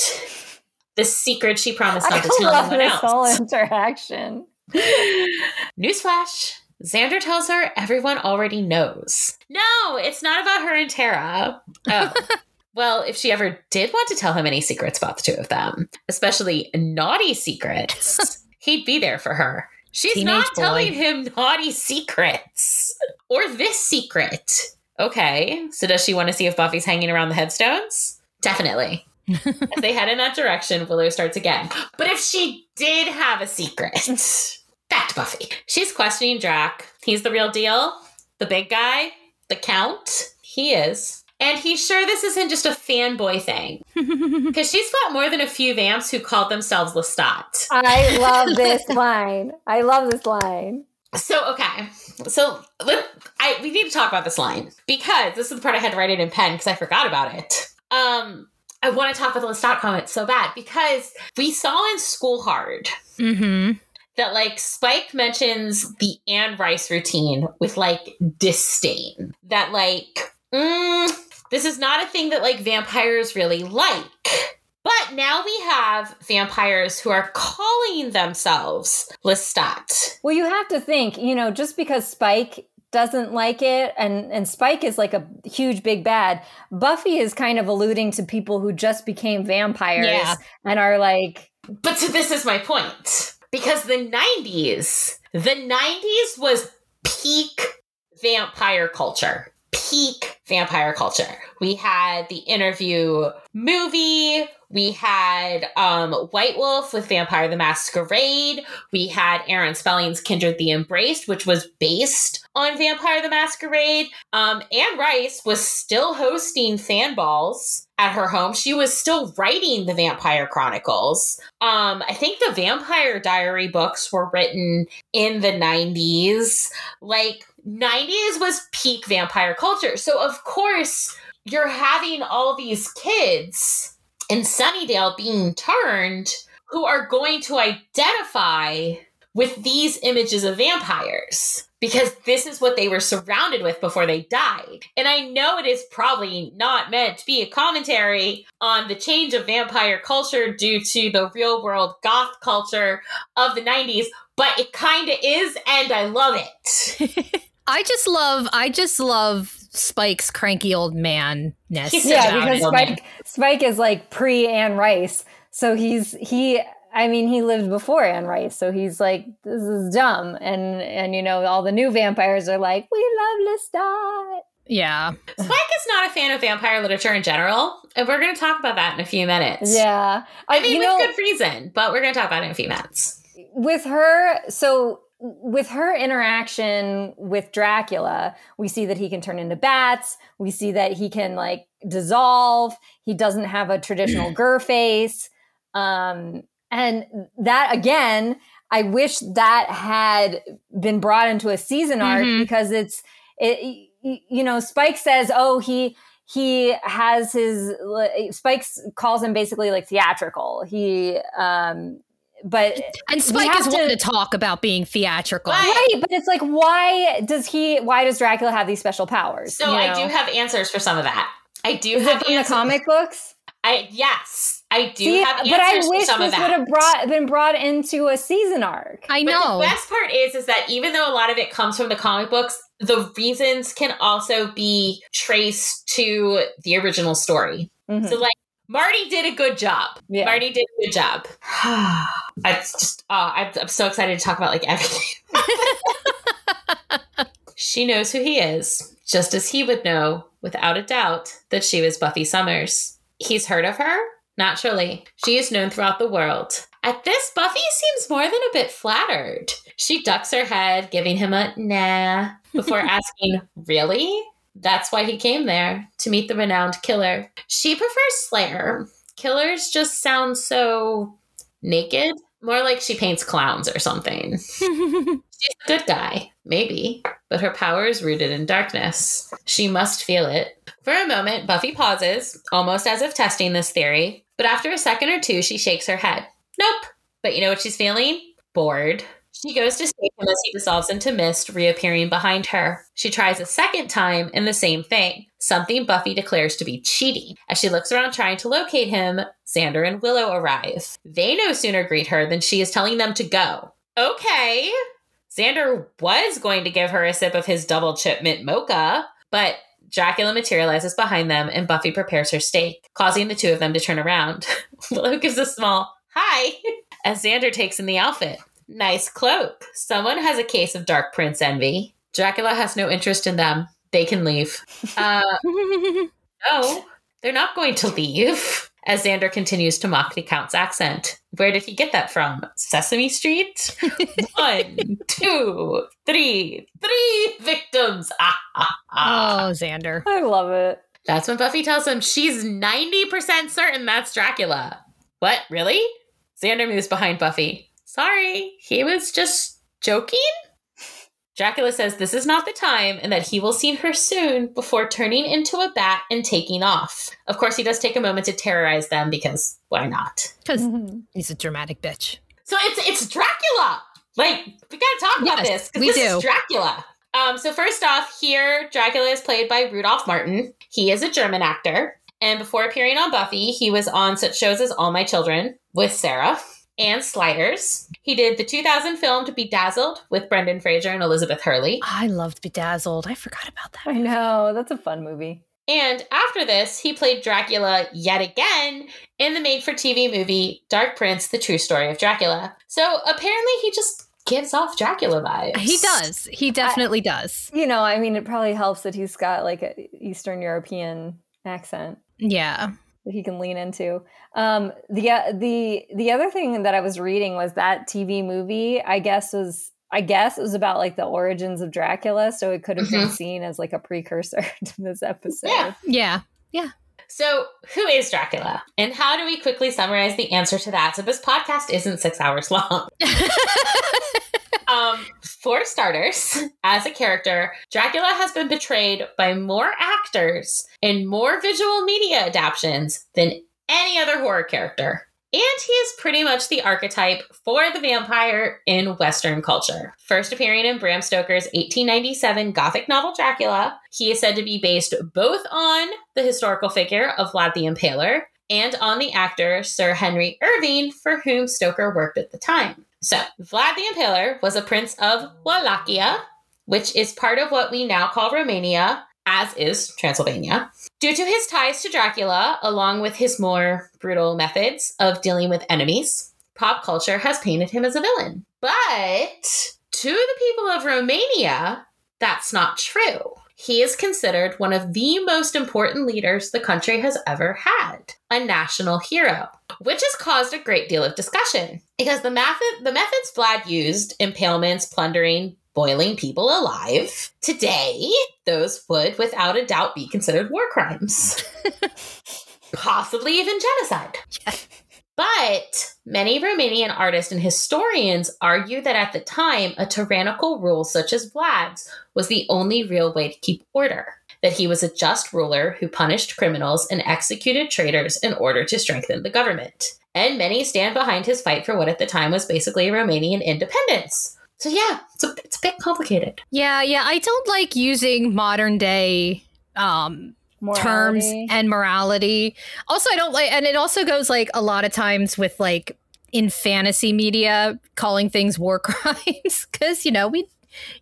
The secret she promised not I to tell anyone this whole else. interaction. Newsflash. Xander tells her everyone already knows. No, it's not about her and Tara. Oh. well, if she ever did want to tell him any secrets about the two of them, especially naughty secrets, he'd be there for her. She's Teenage not boy. telling him naughty secrets or this secret. Okay, so does she want to see if Buffy's hanging around the headstones? Definitely. As they head in that direction, Willow starts again. But if she did have a secret, back to Buffy. She's questioning Drac. He's the real deal, the big guy, the Count. He is. And he's sure this isn't just a fanboy thing. Because she's fought more than a few vamps who called themselves Lestat. I love this line. I love this line. So okay, so let, I we need to talk about this line because this is the part I had to write it in pen because I forgot about it. Um, I want to talk about the Lestat comment so bad because we saw in School Hard hmm that like Spike mentions the Anne Rice routine with like disdain. That like, mm, this is not a thing that like vampires really like. But now we have vampires who are calling themselves Lestat. Well, you have to think, you know, just because Spike doesn't like it and and Spike is like a huge big bad, Buffy is kind of alluding to people who just became vampires Yeah. and are like But so this is my point. Because the 90s, the 90s was peak vampire culture. Peak vampire culture. We had the interview movie. We had um, White Wolf with Vampire the Masquerade. We had Aaron Spelling's Kindred the Embraced, which was based on Vampire the Masquerade. Um, Anne Rice was still hosting fan balls at her home. She was still writing the Vampire Chronicles. Um, I think the Vampire Diary books were written in the 90s. Like, 90s was peak vampire culture. So, of course, you're having all these kids in Sunnydale being turned who are going to identify with these images of vampires because this is what they were surrounded with before they died. And I know it is probably not meant to be a commentary on the change of vampire culture due to the real world goth culture of the 90s, but it kind of is, and I love it. I just love I just love Spike's cranky old man ness. Yeah, because good Spike Spike is like pre Anne Rice. So he's he I mean he lived before Anne Rice, so he's like this is dumb and and you know all the new vampires are like we love Lestat. Yeah. Spike is not a fan of vampire literature in general, and we're going to talk about that in a few minutes. Yeah. I mean, with know, good reason, but we're going to talk about it in a few minutes. with her so with her interaction with Dracula, we see that he can turn into bats. We see that he can like dissolve. He doesn't have a traditional gur face. Um, and that again, I wish that had been brought into a season arc Mhm. because it's it you know, Spike says, "Oh, he he has his Spike calls him basically like theatrical. He um but And Spike have is one to- to talk about being theatrical. Right. right, but it's like why does he why does Dracula have these special powers? So you I do have answers for some of that. I do Is have it from the comic books? I yes, I do See, have answers but I for wish some this would have brought been brought into a season arc. I But know. the best part is, is that even though a lot of it comes from the comic books, the reasons can also be traced to the original story. Mhm. So, like, Marty did a good job. Yeah. Marty did a good job. I just, uh, I'm, I'm so excited to talk about like everything. she knows who he is, just as he would know, without a doubt, that she was Buffy Summers. He's heard of her? Naturally. She is known throughout the world. At this, Buffy seems more than a bit flattered. She ducks her head, giving him a nah, before asking, Really? That's why he came there, to meet the renowned killer. She prefers Slayer. Killers just sound so naked. More like she paints clowns or something. She's a good guy, maybe, but her power is rooted in darkness. She must feel it. For a moment, Buffy pauses, almost as if testing this theory, but after a second or two, she shakes her head. Nope. But you know what she's feeling? Bored. She goes to save him as he dissolves into mist, reappearing behind her. She tries a second time and the same thing, something Buffy declares to be cheating. As she looks around trying to locate him, Xander and Willow arrive. They no sooner greet her than she is telling them to go. Okay. Xander was going to give her a sip of his double chip mint mocha, but Dracula materializes behind them and Buffy prepares her steak, causing the two of them to turn around. Willow gives a small hi as Xander takes in the outfit. Nice cloak. Someone has a case of Dark Prince envy. Dracula has no interest in them. They can leave. Uh, no, they're not going to leave. As Xander continues to mock the Count's accent. Where did he get that from? Sesame Street? One, two, three, three victims. Ah, ah, ah. oh, Xander. I love it. That's when Buffy tells him she's 90% certain that's Dracula. What, really? Xander moves behind Buffy. Sorry, he was just joking? Dracula says this is not the time and that he will see her soon before turning into a bat and taking off. Of course, he does take a moment to terrorize them because why not? Because Mhm. he's a dramatic bitch. So it's it's Dracula. Like we gotta talk about this because this do. is Dracula. Um, so first off, here Dracula is played by Rudolph Martin. He is a German actor, and before appearing on Buffy, he was on such shows as All My Children with Sarah and Sliders. He did the 2000 film to Bedazzled with Brendan Fraser and Elizabeth Hurley. I loved Bedazzled. I forgot about that. I know. That's a fun movie. And after this, he played Dracula yet again in the made for TV movie Dark Prince: The True Story of Dracula. So apparently, he just gives off Dracula vibes. He does. He definitely does. You know, I mean, it probably helps that he's got like an Eastern European accent Yeah. That he can lean into. Um, the uh, the the other thing that I was reading was that TV movie. I guess was I guess it was about like the origins of Dracula, so it could have been seen as like a precursor to this episode. Yeah, Yeah. Yeah. So, who is Dracula? And how do we quickly summarize the answer to that? So, this podcast isn't six hours long. um, for starters, as a character, Dracula has been betrayed by more actors in more visual media adaptations than any other horror character. And he is pretty much the archetype for the vampire in Western culture. First appearing in Bram Stoker's 1897 Gothic novel Dracula, he is said to be based both on the historical figure of Vlad the Impaler and on the actor Sir Henry Irving, for whom Stoker worked at the time. So, Vlad the Impaler was a prince of Wallachia, which is part of what we now call Romania, as is Transylvania. Due to his ties to Dracula, along with his more brutal methods of dealing with enemies, pop culture has painted him as a villain. But to the people of Romania, that's not true. He is considered one of the most important leaders the country has ever had, a national hero, which has caused a great deal of discussion because the method the methods Vlad used, impalements, plundering, boiling people alive, today those would without a doubt be considered war crimes. Possibly even genocide. But many Romanian artists and historians argue that at the time, a tyrannical rule such as Vlad's was the only real way to keep order. That he was a just ruler who punished criminals and executed traitors in order to strengthen the government. And many stand behind his fight for what at the time was basically Romanian independence. So, yeah, it's a, it's a bit complicated. Yeah, yeah. I don't like using modern day um terms and morality. Also, I don't like, and it also goes like a lot of times with like in fantasy media calling things war crimes because you know we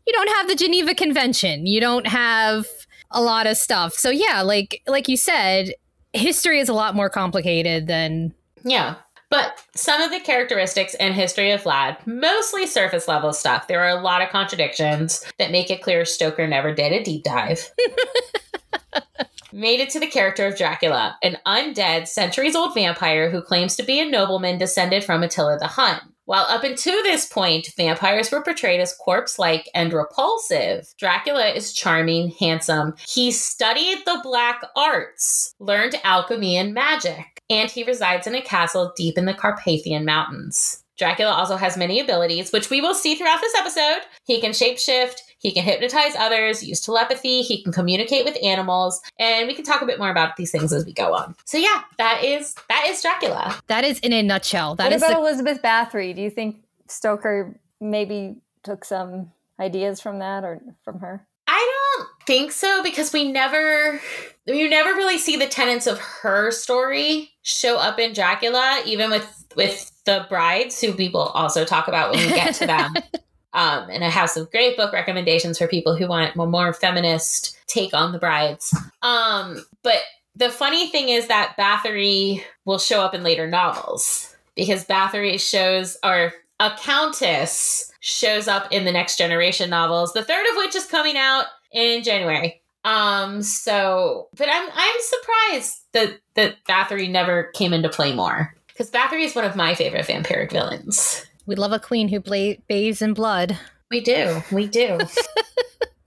you don't have the Geneva Convention, you don't have a lot of stuff. So yeah, like like you said, history is a lot more complicated than Yeah. But some of the characteristics and history of Vlad, mostly surface level stuff. There are a lot of contradictions that make it clear Stoker never did a deep dive. Made it to the character of Dracula, an undead, centuries old vampire who claims to be a nobleman descended from Attila the Hun. While up until this point, vampires were portrayed as corpse like and repulsive, Dracula is charming, handsome. He studied the black arts, learned alchemy and magic, and he resides in a castle deep in the Carpathian Mountains. Dracula also has many abilities, which we will see throughout this episode. He can shapeshift, he can hypnotize others, use telepathy, he can communicate with animals, and we can talk a bit more about these things as we go on. So yeah, that is that is Dracula. that is in a nutshell. That what is about the, Elizabeth Bathory? Do you think Stoker maybe took some ideas from that or from her? I don't think so because we never you never really see the tenets of her story show up in Dracula, even with with the brides, who we will also talk about when we get to them. um, and I have some great book recommendations for people who want a more feminist take on the brides. Um, but the funny thing is that Bathory will show up in later novels because Bathory shows or a countess shows up in the next generation novels, the third of which is coming out in January. Um, so but I'm I'm surprised that that Bathory never came into play more. Because Bathory is one of my favorite vampiric villains. We love a queen who bla- bathes in blood. We do. We do.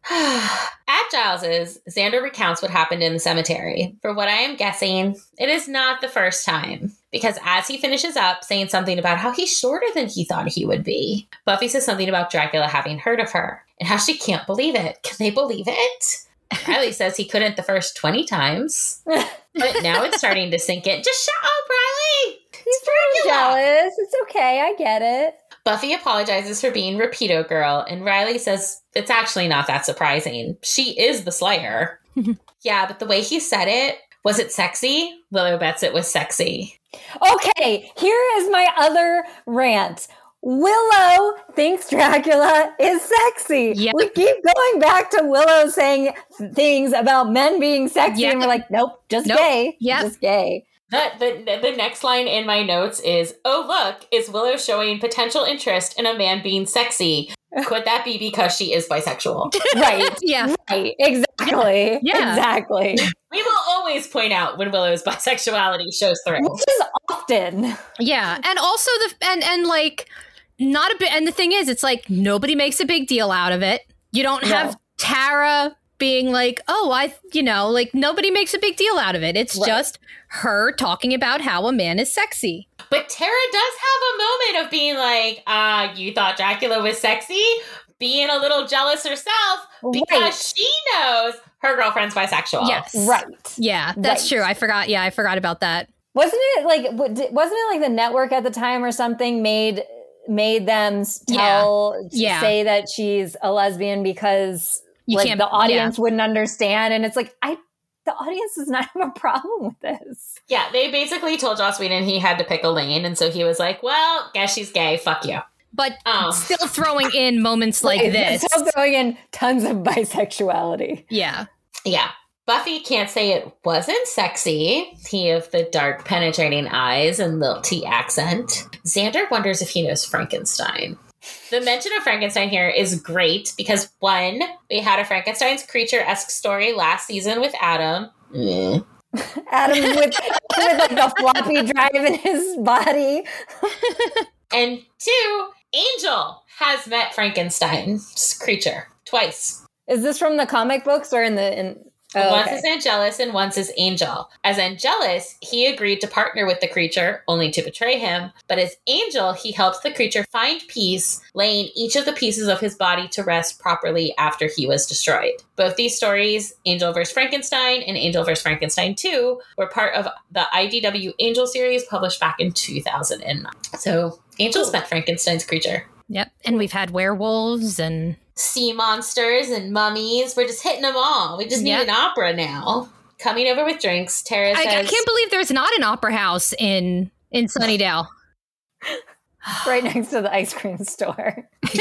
At Giles's, Xander recounts what happened in the cemetery. For what I am guessing, it is not the first time. Because as he finishes up saying something about how he's shorter than he thought he would be, Buffy says something about Dracula having heard of her and how she can't believe it. Can they believe it? Riley says he couldn't the first 20 times, but now it's starting to sink in. Just shut up, Riley! It's jealous. It's okay. I get it. Buffy apologizes for being Rapido Girl, and Riley says it's actually not that surprising. She is the Slayer. yeah, but the way he said it, was it sexy? Willow bets it was sexy. Okay, here is my other rant. Willow thinks Dracula is sexy. Yep. We keep going back to Willow saying things about men being sexy, and we're like, nope, just Nope. gay. Yep. Just gay. The, the, the next line in my notes is Oh, look, is Willow showing potential interest in a man being sexy? Could that be because she is bisexual? Right. Yeah. right. Exactly. Yeah. Exactly. we will always point out when Willow's bisexuality shows through. Which is often. Yeah, and also the and and like not a bit. And the thing is, it's like nobody makes a big deal out of it. You don't have Tara being like, "Oh, I," you know, like nobody makes a big deal out of it. It's Right. just her talking about how a man is sexy. But Tara does have a moment of being like, ah, you thought Dracula was sexy? Being a little jealous herself because Right. she knows her girlfriend's bisexual. Yes, Right. Yeah, that's Right. true. I forgot. Yeah, I forgot about that. Wasn't it like wasn't it like the network at the time or something made made them s- Yeah. tell Yeah. say that she's a lesbian because You like can't- the audience wouldn't understand and it's like I the audience does not have a problem with this. Yeah, they basically told Joss Whedon he had to pick a lane. And so he was like, well, guess she's gay. Fuck you. But Um, still throwing in moments like Right, this. Still throwing in tons of bisexuality. Yeah. yeah. Buffy can't say it wasn't sexy. He of the dark, penetrating eyes and lilty accent. Xander wonders if he knows Frankenstein. The mention of Frankenstein here is great because one, we had a Frankenstein's creature esque story last season with Adam. Eh. Adam with, with like the floppy drive in his body. And two, Angel has met Frankenstein's creature twice. Is this from the comic books or in the in oh, once okay. is Angelus and once is Angel. As Angelus, he agreed to partner with the creature, only to betray him. But as Angel, he helps the creature find peace, laying each of the pieces of his body to rest properly after he was destroyed. Both these stories, Angel vs. Frankenstein and Angel vs. Frankenstein 2, were part of the IDW Angel series published back in 2009. So Angel's Cool. met Frankenstein's creature. Yep. And we've had werewolves and sea monsters and mummies. We're just hitting them all. We just need Yeah. an opera now. Coming over with drinks, Tara I, says, I can't believe there's not an opera house in in Sunnydale. right next to the ice cream store.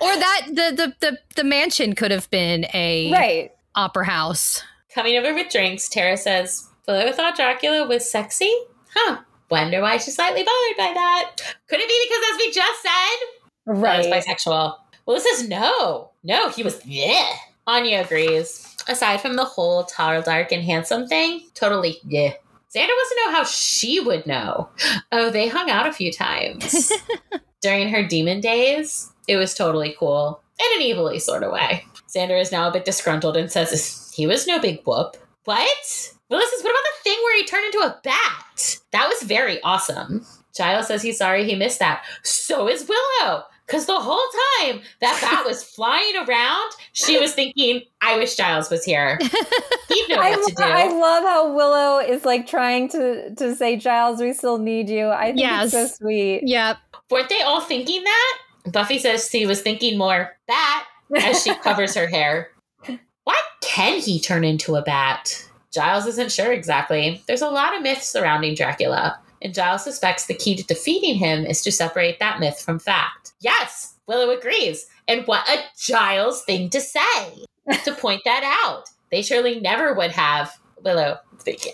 or that the, the the the mansion could have been a Right. opera house. Coming over with drinks, Tara says, Willow thought Dracula was sexy? Huh. Wonder why she's slightly bothered by that. Could it be because, as we just said, Right. Bisexual. this is no. No, he was yeah. Anya agrees. Aside from the whole tall, dark, and handsome thing, totally yeah. Xander wants to know how she would know. Oh, they hung out a few times. During her demon days, it was totally cool. In an evilly sort of way. Xander is now a bit disgruntled and says he was no big whoop. What? Willow says, what about the thing where he turned into a bat? That was very awesome. Giles says he's sorry he missed that. So is Willow. Because the whole time that bat was flying around, she was thinking, I wish Giles was here. He'd know I, what to do. I love how Willow is like trying to to say, Giles, we still need you. I think Yes. it's so sweet. Yep. Weren't they all thinking that? Buffy says she was thinking more bat as she covers her hair. Why can he turn into a bat? Giles isn't sure exactly. There's a lot of myths surrounding Dracula, and Giles suspects the key to defeating him is to separate that myth from fact. Yes, Willow agrees. And what a Giles thing to say to point that out. They surely never would have. Willow,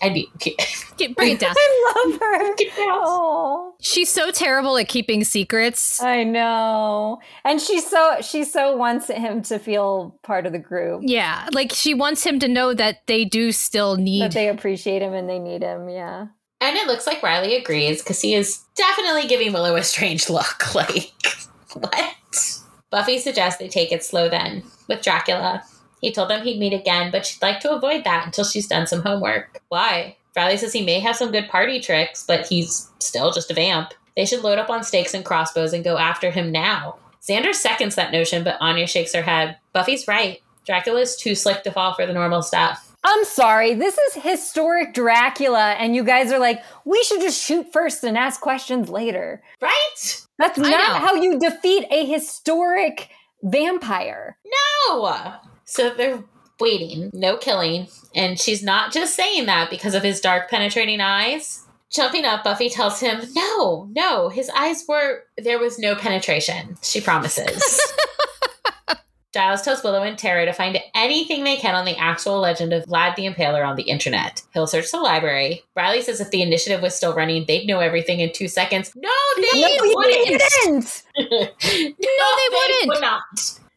I mean, Get, bring it down. I love her. Oh, She's so terrible at keeping secrets. I know. And she's so she so wants him to feel part of the group. Yeah, like she wants him to know that they do still That need. they appreciate him and they need him. Yeah. And it looks like Riley agrees because he is definitely giving Willow a strange look. Like, what? Buffy suggests they take it slow then with Dracula. He told them he'd meet again, but she'd like to avoid that until she's done some homework. Why? Riley says he may have some good party tricks, but he's still just a vamp. They should load up on stakes and crossbows and go after him now. Xander seconds that notion, but Anya shakes her head. Buffy's right. Dracula's too slick to fall for the normal stuff. I'm sorry. This is historic Dracula, and you guys are like, we should just shoot first and ask questions later. Right? That's not how you defeat a historic vampire. No. So they're waiting, no killing. And she's not just saying that because of his dark, penetrating eyes. Jumping up, Buffy tells him, No, no, his eyes were, there was no penetration. She promises. Giles tells Willow and Tara to find anything they can on the actual legend of Vlad the Impaler on the internet. He'll search the library. Riley says if the initiative was still running, they'd know everything in two seconds. No, they No, wouldn't. didn't. no, they wouldn't. would not.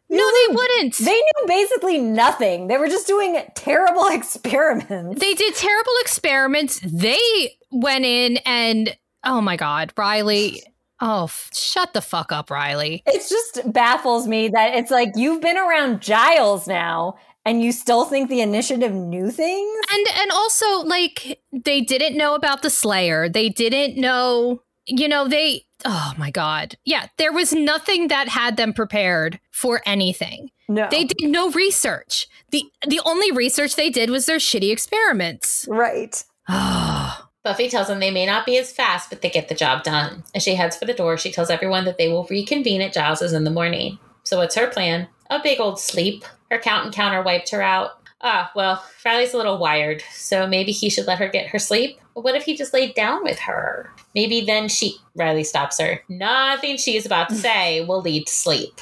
No, they wouldn't. They knew basically nothing. They were just doing terrible experiments. They did terrible experiments. They went in and oh my god, Riley. Oh, f- shut the fuck up, Riley. It just baffles me that it's like you've been around Giles now and you still think the initiative knew things? And and also like they didn't know about the Slayer. They didn't know, you know, they oh my god. Yeah, there was nothing that had them prepared for anything. No. They did no research. The the only research they did was their shitty experiments. right. Buffy tells them they may not be as fast, but they get the job done. As she heads for the door, she tells everyone that they will reconvene at Giles's in the morning. So what's her plan? A big old sleep. Her count encounter wiped her out. Ah, well, Riley's a little wired, so maybe he should let her get her sleep. But what if he just laid down with her? Maybe then she. Riley stops her. Nothing she is about to say will lead to sleep.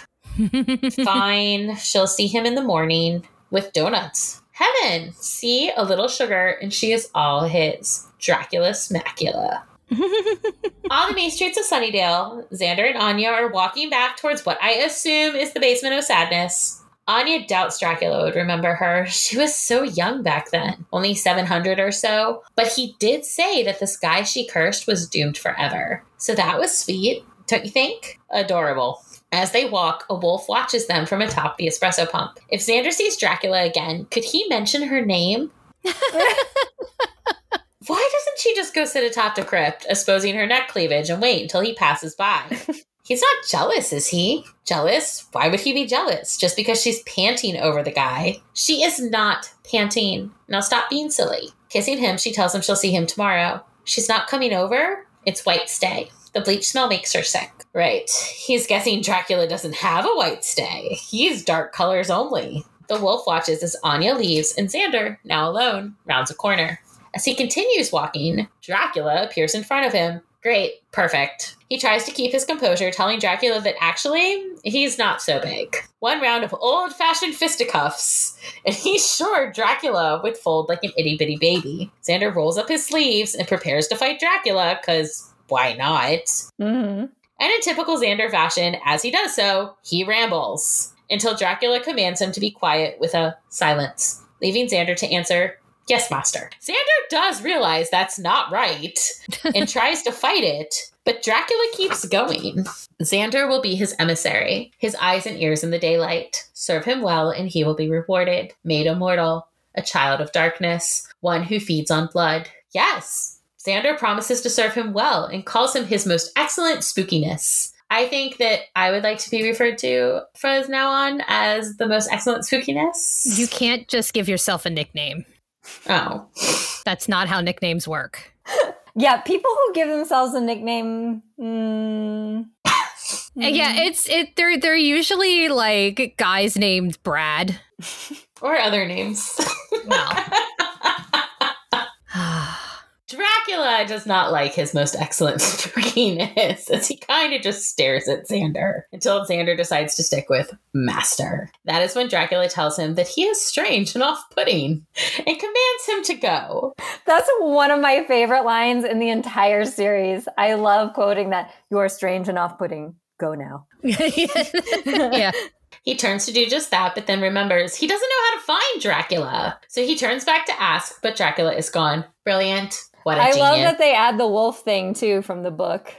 Fine, she'll see him in the morning with donuts. Heaven! See, a little sugar, and she is all his. Dracula Smacula. On the main streets of Sunnydale, Xander and Anya are walking back towards what I assume is the basement of sadness. Anya doubts Dracula would remember her. She was so young back then, only 700 or so. But he did say that this guy she cursed was doomed forever. So that was sweet, don't you think? Adorable. As they walk, a wolf watches them from atop the espresso pump. If Xander sees Dracula again, could he mention her name? Why doesn't she just go sit atop the crypt, exposing her neck cleavage, and wait until he passes by? He's not jealous, is he? Jealous? Why would he be jealous? Just because she's panting over the guy? She is not panting. Now stop being silly. Kissing him, she tells him she'll see him tomorrow. She's not coming over? It's white stay. The bleach smell makes her sick. Right. He's guessing Dracula doesn't have a white stay. He's dark colors only. The wolf watches as Anya leaves and Xander, now alone, rounds a corner. As he continues walking, Dracula appears in front of him. Great, perfect. He tries to keep his composure, telling Dracula that actually, he's not so big. One round of old fashioned fisticuffs, and he's sure Dracula would fold like an itty bitty baby. Xander rolls up his sleeves and prepares to fight Dracula, because why not? hmm And in typical Xander fashion, as he does so, he rambles until Dracula commands him to be quiet with a silence, leaving Xander to answer, Yes, master. Xander does realize that's not right and tries to fight it, but Dracula keeps going. Xander will be his emissary, his eyes and ears in the daylight. Serve him well, and he will be rewarded. Made immortal, a child of darkness, one who feeds on blood. Yes, Xander promises to serve him well and calls him his most excellent spookiness. I think that I would like to be referred to from now on as the most excellent spookiness. You can't just give yourself a nickname. Oh, That's not how nicknames work. Yeah, people who give themselves a nickname. Mm, Yeah, it's it. They're they're usually like guys named Brad. or other names. Well, Dracula does not like his most excellent spookiness as he kind of just stares at Xander until Xander decides to stick with Master. That is when Dracula tells him that he is strange and off putting and commands him to go. that's one of my favorite lines in the entire series. I love quoting that. You are strange and off-putting. Go now. yeah. He turns to do just that, but then remembers he doesn't know how to find Dracula. So he turns back to ask, but Dracula is gone. Brilliant. What a I genius. love that they add the wolf thing too from the book.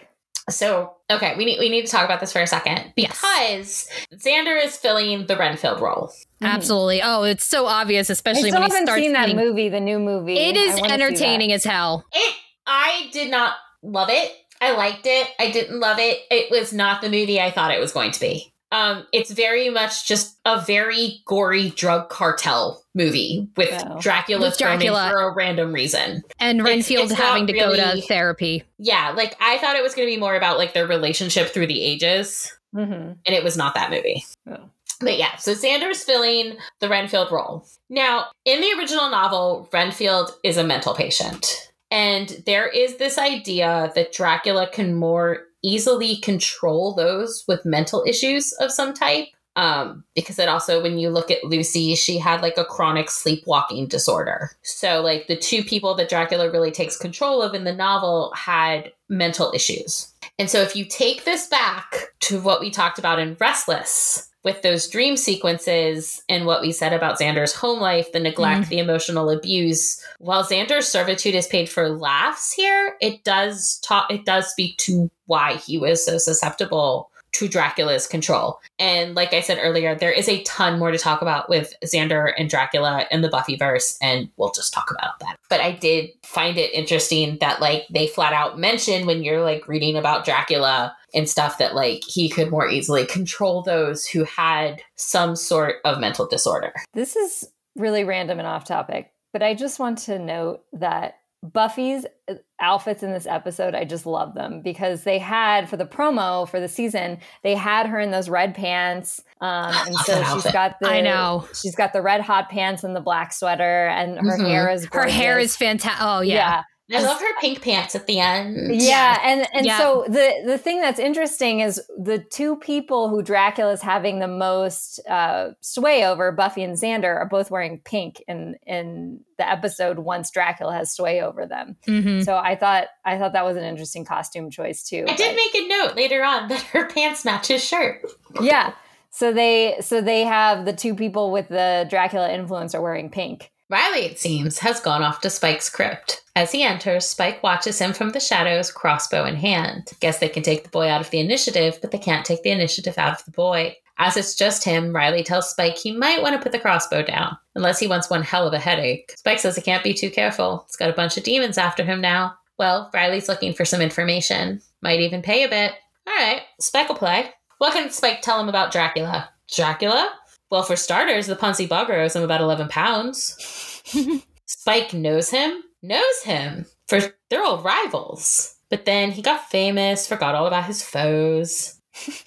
So, okay, we need we need to talk about this for a second Yes. because Xander is filling the Renfield role. Mm-hmm. Absolutely. Oh, it's so obvious, especially still when he haven't starts seen that eating- movie, the new movie. It I is wanna see that. entertaining as hell. It I did not love it. I liked it. I didn't love it. It was not the movie I thought it was going to be. Um, it's very much just a very gory drug cartel movie with. Dracula With Dracula. for a random reason. And It's- Renfield it's not having to go to therapy. Yeah, like I thought it was going to be more about like their relationship through the ages, Mhm. and it was not that movie. Oh. But yeah, so Xander's filling the Renfield role. Now, in the original novel, Renfield is a mental patient. And there is this idea that Dracula can more easily control those with mental issues of some type. Um, because it also, when you look at Lucy, she had like a chronic sleepwalking disorder. So, like, the two people that Dracula really takes control of in the novel had mental issues. And so, if you take this back to what we talked about in Restless, with those dream sequences and what we said about Xander's home life, the neglect, the emotional abuse, while Xander's servitude is paid for laughs here, it does talk it does speak to why he was so susceptible to Dracula's control. And like I said earlier, there is a ton more to talk about with Xander and Dracula in the Buffyverse, and we'll just talk about that. But I did find it interesting that like they flat out mention when you're like reading about Dracula and stuff that like he could more easily control those who had some sort of mental disorder. This is really random and off topic, but I just want to note that Buffy's uh, outfits in this episode, I just love them because they had for the promo for the season, they had her in those red pants. Um, and so that she's outfit. got the I know. she's got the red hot pants and the black sweater, and her Mhm. hair is Her hair is fantastic. Oh, yeah. I love her pink pants at the end. Yeah, and and Yeah. so the the thing that's interesting is the two people who Dracula is having the most uh, sway over, Buffy and Xander, are both wearing pink in in the episode once Dracula has sway over them. hmm So I thought I thought that was an interesting costume choice too. I did make a note later on that her pants match his shirt. yeah. So they so they have the two people with the Dracula influence are wearing pink. Riley, it seems, has gone off to Spike's crypt. As he enters, Spike watches him from the shadows, crossbow in hand. Guess they can take the boy out of the initiative, but they can't take the initiative out of the boy. As it's just him, Riley tells Spike he might want to put the crossbow down, unless he wants one hell of a headache. Spike says he can't be too careful. He's got a bunch of demons after him now. Well, Riley's looking for some information. Might even pay a bit. All right, Spike will play. What can Spike tell him about Dracula? Dracula? Well, for starters, the Punsy Bugger owes him about 11 pounds. Spike knows him, knows him, for they're all rivals. But then he got famous, forgot all about his foes.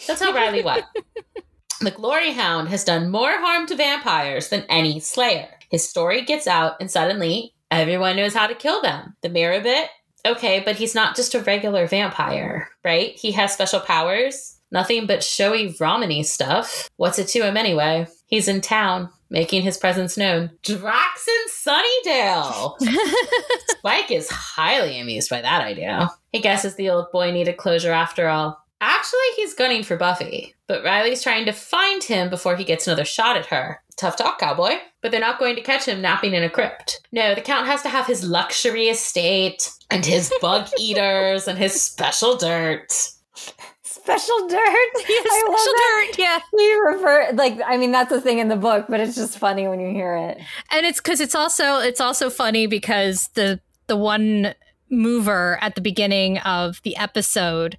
That's how Riley went. The Glory Hound has done more harm to vampires than any slayer. His story gets out, and suddenly everyone knows how to kill them. The Mirabit, okay, but he's not just a regular vampire, right? He has special powers. Nothing but showy Romany stuff. What's it to him anyway? He's in town, making his presence known. Drac's in Sunnydale! Spike is highly amused by that idea. He guesses the old boy needed closure after all. Actually, he's gunning for Buffy, but Riley's trying to find him before he gets another shot at her. Tough talk, cowboy. But they're not going to catch him napping in a crypt. No, the Count has to have his luxury estate, and his bug eaters, and his special dirt. Special dirt. Yeah, I love special that. dirt. Yeah. We refer like I mean that's the thing in the book, but it's just funny when you hear it. and it's because it's also it's also funny because the the one mover at the beginning of the episode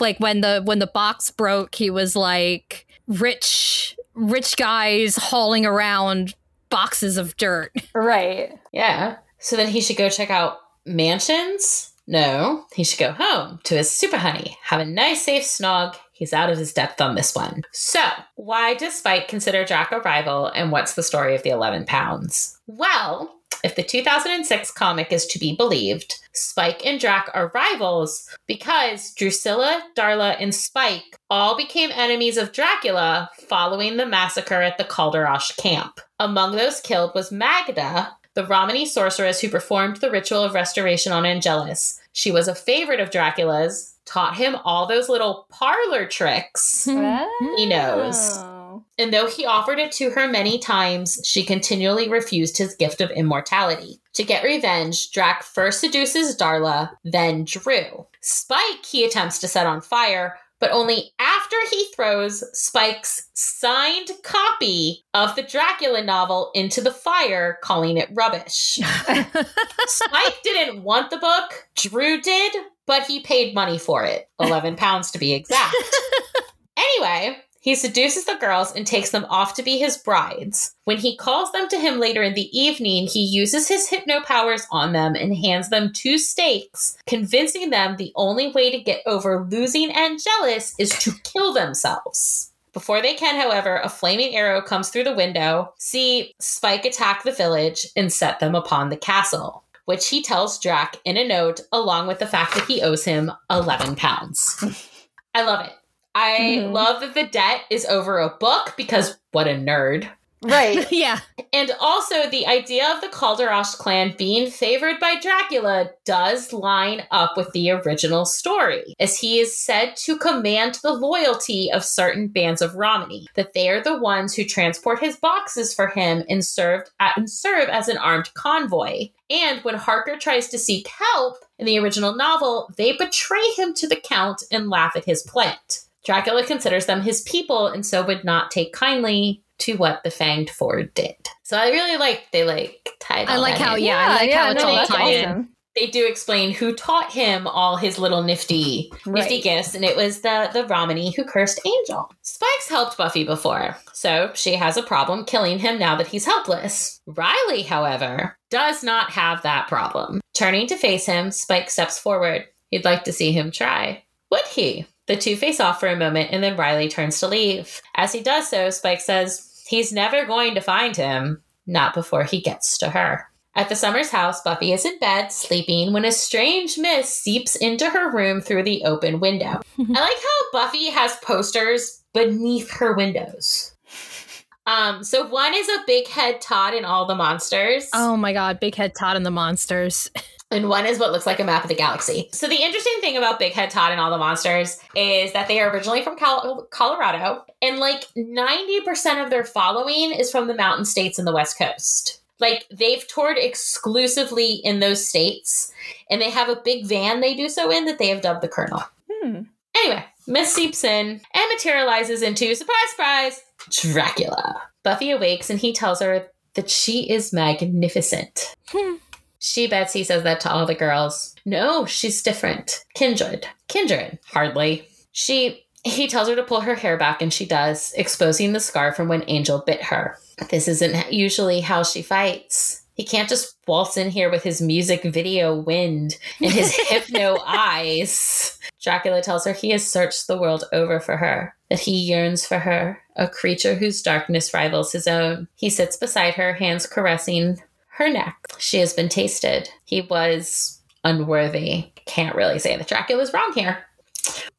like when the when the box broke he was like rich rich guys hauling around boxes of dirt Right. Yeah. So then he should go check out mansions? No, he should go home to his super honey, have a nice safe snog. He's out of his depth on this one. So, why does Spike consider Drac a rival, and what's the story of the 11 pounds? Well, if the 2006 comic is to be believed, Spike and Drac are rivals because Drusilla, Darla, and Spike all became enemies of Dracula following the massacre at the Kalderash camp. Among those killed was Magda, the Romany sorceress who performed the ritual of restoration on Angelus. She was a favorite of Dracula's, taught him all those little parlor tricks. He knows. Oh. And though he offered it to her many times, she continually refused his gift of immortality. To get revenge, Drac first seduces Darla, then Drew. Spike he attempts to set on fire, but only after he throws Spike's signed copy of the Dracula novel into the fire, calling it rubbish. Spike didn't want the book, Drew did, but he paid money for it 11 pounds to be exact. Anyway, he seduces the girls and takes them off to be his brides. When he calls them to him later in the evening, he uses his hypno powers on them and hands them two stakes, convincing them the only way to get over losing Angelus is to kill themselves. Before they can, however, a flaming arrow comes through the window. See Spike attack the village and set them upon the castle, which he tells Drac in a note, along with the fact that he owes him 11 pounds. I love it. I Mhm. love that the debt is over a book because what a nerd. Right. yeah And also, the idea of the Kalderash clan being favored by Dracula does line up with the original story, as he is said to command the loyalty of certain bands of Romany, that they are the ones who transport his boxes for him and, served and serve as an armed convoy. And when Harker tries to seek help in the original novel, they betray him to the Count and laugh at his plight. Dracula considers them his people and so would not take kindly to what the Fanged Four did. So I really like they like tied. I like how in. yeah, I like how it's no, all that's tied in awesome. They do explain who taught him all his little nifty nifty Right. gifts, and it was the the Romany who cursed Angel. Spike's helped Buffy before, so she has a problem killing him now that he's helpless. Riley, however, does not have that problem. Turning to face him, Spike steps forward. He'd like to see him try. Would he? The two face off for a moment, and then Riley turns to leave. As he does so, Spike says he's never going to find him, not before he gets to her. At the Summers house, Buffy is in bed, sleeping, when a strange mist seeps into her room through the open window. I like how Buffy has posters beneath her windows. Um, so one is a big head Todd and all the monsters. oh my god big head todd and the monsters and one is what looks like a map of the galaxy. So the interesting thing about Big Head Todd and all the monsters is that they are originally from Col- Colorado, and like ninety percent of their following is from the mountain states and the West Coast. Like they've toured exclusively in those states, and they have a big van they do so in that they have dubbed the Colonel. Hmm. Anyway, Miss seeps in and materializes into surprise, surprise, Dracula. Buffy awakes and he tells her that she is magnificent. Hmm. She bets he says that to all the girls. No, she's different. Kindred. Kindred. Hardly. She he tells her to pull her hair back and she does, exposing the scar from when Angel bit her. This isn't usually how she fights. He can't just waltz in here with his music video wind and his hypno eyes. Dracula tells her he has searched the world over for her, that he yearns for her, a creature whose darkness rivals his own. He sits beside her, hands caressing her neck. She has been tasted. He was unworthy. Can't really say that Dracula's wrong here.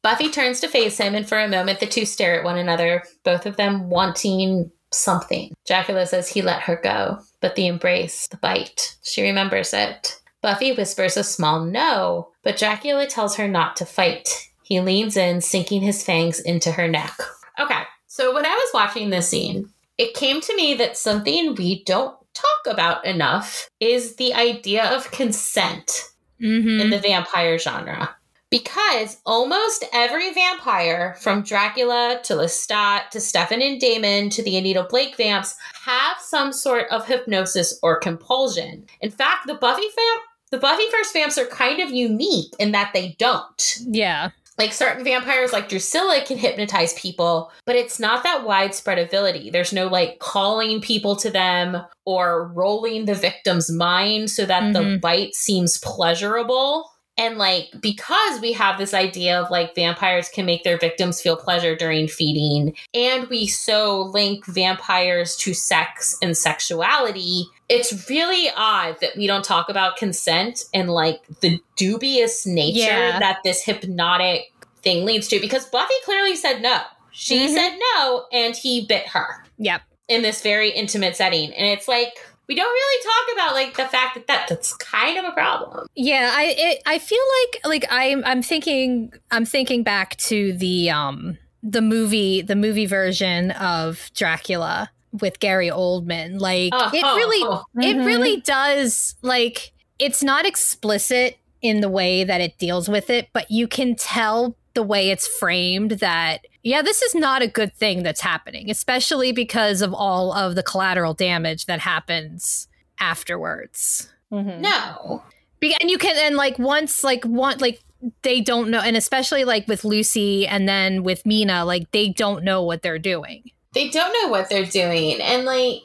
Buffy turns to face him, and for a moment the two stare at one another, both of them wanting something. Dracula says he let her go, but the embrace, the bite, she remembers it. Buffy whispers a small no, but Dracula tells her not to fight. He leans in, sinking his fangs into her neck. Okay, so when I was watching this scene, it came to me that something we don't talk about enough is the idea of consent Mm-hmm. in the vampire genre. Because almost every vampire, from Dracula to Lestat to Stefan and Damon to the Anita Blake vamps, have some sort of hypnosis or compulsion. In fact, the Buffy vamp, the Buffy first vamps are kind of unique in that they don't. yeah. Like certain vampires, like Drusilla, can hypnotize people, but it's not that widespread ability. There's no like calling people to them or rolling the victim's mind so that the Mhm. bite seems pleasurable. And like, because we have this idea of like vampires can make their victims feel pleasure during feeding, and we so link vampires to sex and sexuality, it's really odd that we don't talk about consent and like the dubious nature Yeah. that this hypnotic thing leads to. Because Buffy clearly said no. She Mhm. said no, and he bit her Yep. in this very intimate setting. And it's like, we don't really talk about like the fact that, that that's kind of a problem. Yeah, I it, I feel like like I'm I'm thinking I'm thinking back to the um the movie the movie version of Dracula with Gary Oldman. Like Oh, it oh, really oh. it Mhm. really does like it's not explicit in the way that it deals with it, but you can tell the way it's framed that yeah, this is not a good thing that's happening, especially because of all of the collateral damage that happens afterwards. Mhm. No. Be- and you can and like once like one like they don't know and especially like with lucy and then with mina like they don't know what they're doing They don't know what they're doing. And like,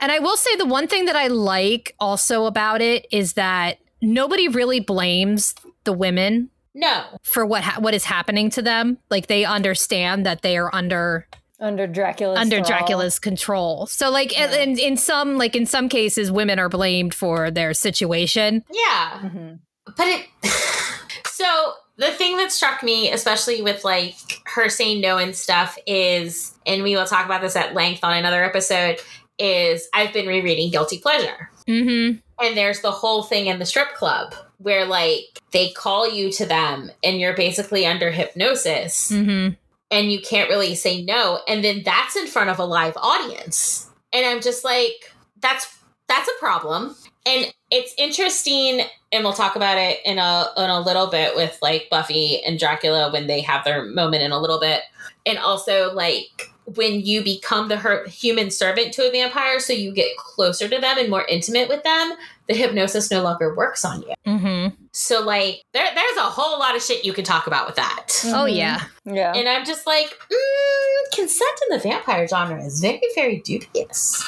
and i will say the one thing that i like also about it is that nobody really blames the women no. for what ha- what is happening to them like they understand that they are under Under Dracula's under thrall. dracula's control so like Yeah. in, in some like in some cases women are blamed for their situation Yeah. Mhm. But it. so the thing that struck me, especially with like her saying no and stuff, is, and we will talk about this at length on another episode, is I've been rereading Guilty Pleasure. mm-hmm And there's the whole thing in the strip club where like they call you to them and you're basically under hypnosis mm-hmm and you can't really say no. And then that's in front of a live audience. And I'm just like, that's that's a problem. And it's interesting, and we'll talk about it in a in a little bit with like Buffy and Dracula when they have their moment in a little bit. And also like when you become the her- human servant to a vampire, so you get closer to them and more intimate with them, the hypnosis no longer works on you. mm-hmm So like there, there's a whole lot of shit you can talk about with that. oh Mhm. yeah Yeah. And I'm just like, mm, consent in the vampire genre is very, very dubious.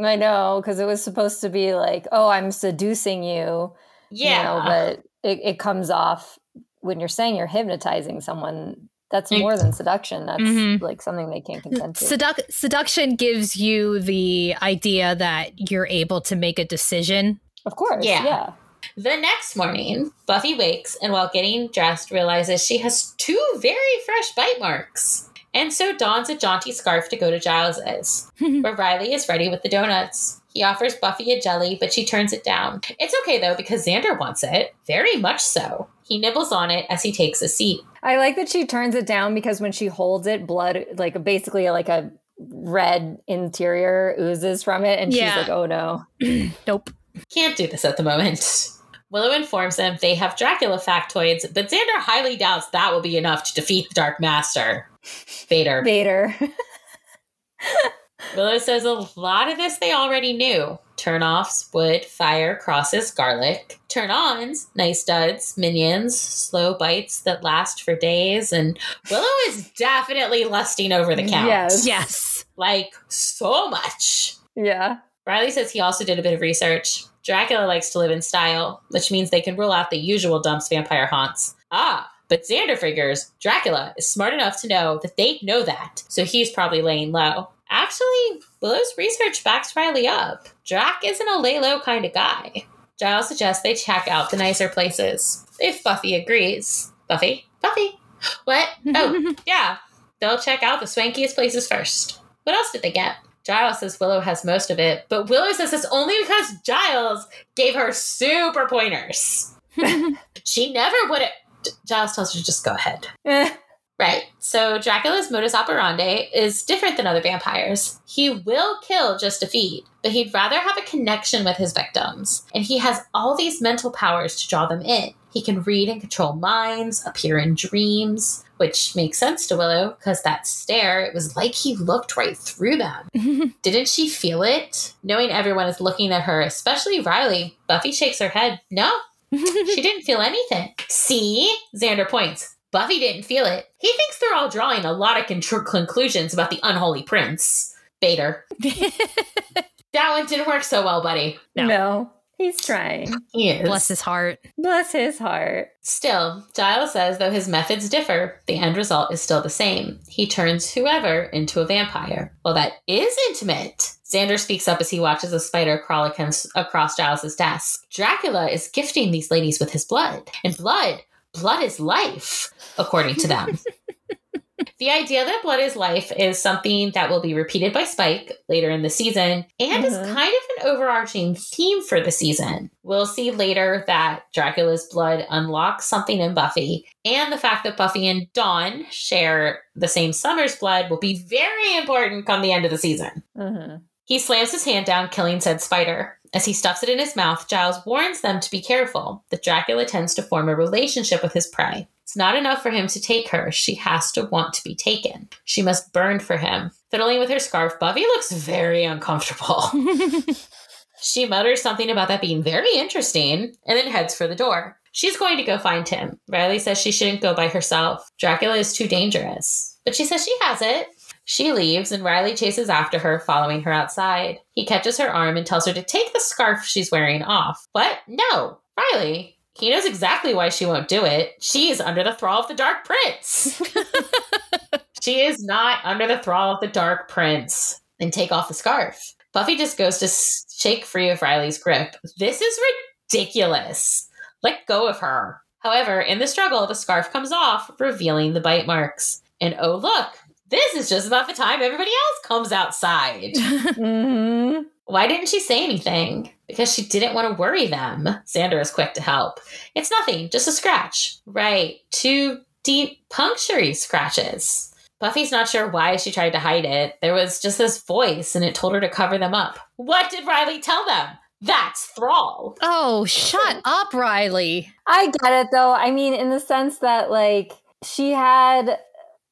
I know, because it was supposed to be like, oh, I'm seducing you. Yeah. You know, but it, it comes off when you're saying you're hypnotizing someone, that's more than seduction. That's Mhm. like something they can't consent to. Seduc- seduction gives you the idea that you're able to make a decision. of course. Yeah. Yeah. The next morning, Buffy wakes and while getting dressed realizes she has two very fresh bite marks. And so dons a jaunty scarf to go to Giles's, where Riley is ready with the donuts. He offers Buffy a jelly, but she turns it down. It's okay though, because Xander wants it. Very much so. He nibbles on it as he takes a seat. I like that she turns it down because when she holds it, blood, like basically like a red interior oozes from it. And Yeah. she's like, oh no. Nope. Can't do this at the moment. Willow informs them they have Dracula factoids, but Xander highly doubts that will be enough to defeat the Dark Master. Vader. Vader. Willow says a lot of this they already knew. Turn offs, wood, fire, crosses, garlic. Turn ons, nice duds, minions, slow bites that last for days. And Willow is definitely lusting over the count. Yes. Yes. Like, so much. yeah. Riley says he also did a bit of research. Dracula likes to live in style, which means they can rule out the usual dumps vampire haunts. Ah, but Xander figures Dracula is smart enough to know that they know that, so he's probably laying low. Actually, Willow's research backs Riley up. Drac isn't a lay low kind of guy. Giles suggests they check out the nicer places. If Buffy agrees. Buffy? Buffy? What? Oh, yeah. They'll check out the swankiest places first. What else did they get? Giles says Willow has most of it, but Willow says it's only because Giles gave her super pointers. she never would have. Giles tells her to just go ahead. Eh. Right. So Dracula's modus operandi is different than other vampires. He will kill just to feed, but he'd rather have a connection with his victims. And he has all these mental powers to draw them in. He can read and control minds, appear in dreams, which makes sense to Willow because that stare, it was like he looked right through them. Didn't she feel it? Knowing everyone is looking at her, especially Riley, Buffy shakes her head. No, she didn't feel anything. See? Xander points. Buffy didn't feel it. He thinks they're all drawing a lot of con- conclusions about the unholy prince. Vader. that one didn't work so well, buddy. No. He's trying. He is. Bless his heart. Bless his heart. Still, Giles says though his methods differ, the end result is still the same. He turns whoever into a vampire. Well, that is intimate. Xander speaks up as he watches a spider crawl across, across Giles's desk. Dracula is gifting these ladies with his blood, and blood, blood is life, according to them. The idea that blood is life is something that will be repeated by Spike later in the season and is Mhm. kind of an overarching theme for the season. We'll see later that Dracula's blood unlocks something in Buffy, and the fact that Buffy and Dawn share the same summer's blood will be very important come the end of the season. hmm He slams his hand down, killing said spider. As he stuffs it in his mouth, Giles warns them to be careful, that Dracula tends to form a relationship with his prey. It's not enough for him to take her, she has to want to be taken. She must burn for him. Fiddling with her scarf, Buffy looks very uncomfortable. she mutters something about that being very interesting and then heads for the door. She's going to go find him. Riley says she shouldn't go by herself. Dracula is too dangerous. But she says she has it. She leaves and Riley chases after her, following her outside. He catches her arm and tells her to take the scarf she's wearing off. What? No. Riley. He knows exactly why she won't do it. She is under the thrall of the Dark Prince. she is not under the thrall of the Dark Prince. And take off the scarf. Buffy just goes to shake free of Riley's grip. This is ridiculous. Let go of her. However, in the struggle, the scarf comes off, revealing the bite marks. And oh, look, this is just about the time everybody else comes outside. hmm Why didn't she say anything? Because she didn't want to worry them. Xander is quick to help. It's nothing, just a scratch. Right, two deep punctury scratches. Buffy's not sure why she tried to hide it. There was just this voice and it told her to cover them up. What did Riley tell them? That's Thrall. oh, shut up, Riley. I get it though. I mean, in the sense that like she had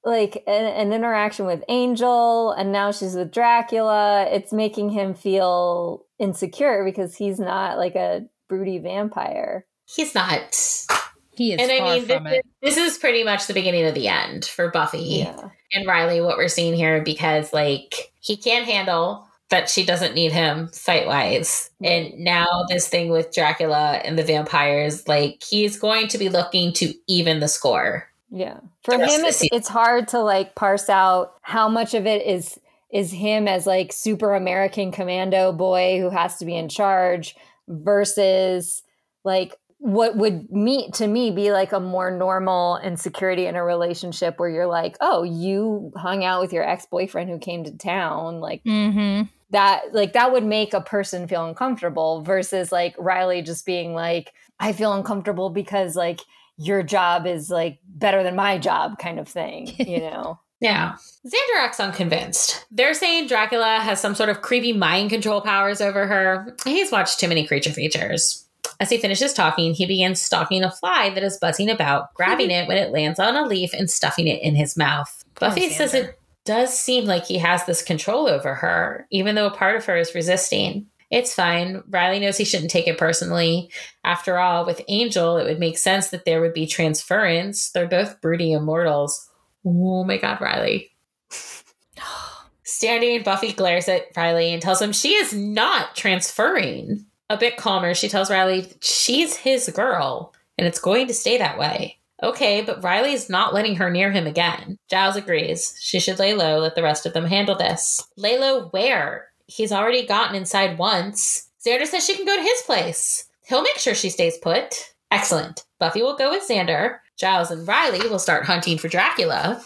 like an, an interaction with Angel, and now she's with Dracula. It's making him feel insecure because he's not like a broody vampire. He's not. He is and I mean, from this, it. this is pretty much the beginning of the end for Buffy. Yeah. and Riley what we're seeing here because like he can't handle that she doesn't need him fight wise. And now this thing with Dracula and the vampires, like he's going to be looking to even the score. Yeah. For him it's it's hard to like parse out how much of it is is him as like super American commando boy who has to be in charge versus like what would me to me be like a more normal insecurity in a relationship where you're like, "Oh, you hung out with your ex-boyfriend who came to town." Like Mm-hmm. that like that would make a person feel uncomfortable versus like Riley just being like I feel uncomfortable because like your job is like better than my job kind of thing, you know. Yeah. Xander acts unconvinced. They're saying Dracula has some sort of creepy mind control powers over her. He's watched too many creature features. As he finishes talking, he begins stalking a fly that is buzzing about, grabbing it when it lands on a leaf and stuffing it in his mouth. Buffy says it does seem like he has this control over her, even though a part of her is resisting. It's fine. Riley knows he shouldn't take it personally. After all, with Angel, it would make sense that there would be transference. They're both broody immortals. Oh my God, Riley. Standing, Buffy glares at Riley and tells him she is not transferring. A bit calmer, she tells Riley she's his girl and it's going to stay that way. Okay, but Riley's not letting her near him again. Giles agrees. She should lay low, let the rest of them handle this. Lay low where? He's already gotten inside once. Xander says she can go to his place. He'll make sure she stays put. Excellent. Buffy will go with Xander. Giles and Riley will start hunting for Dracula.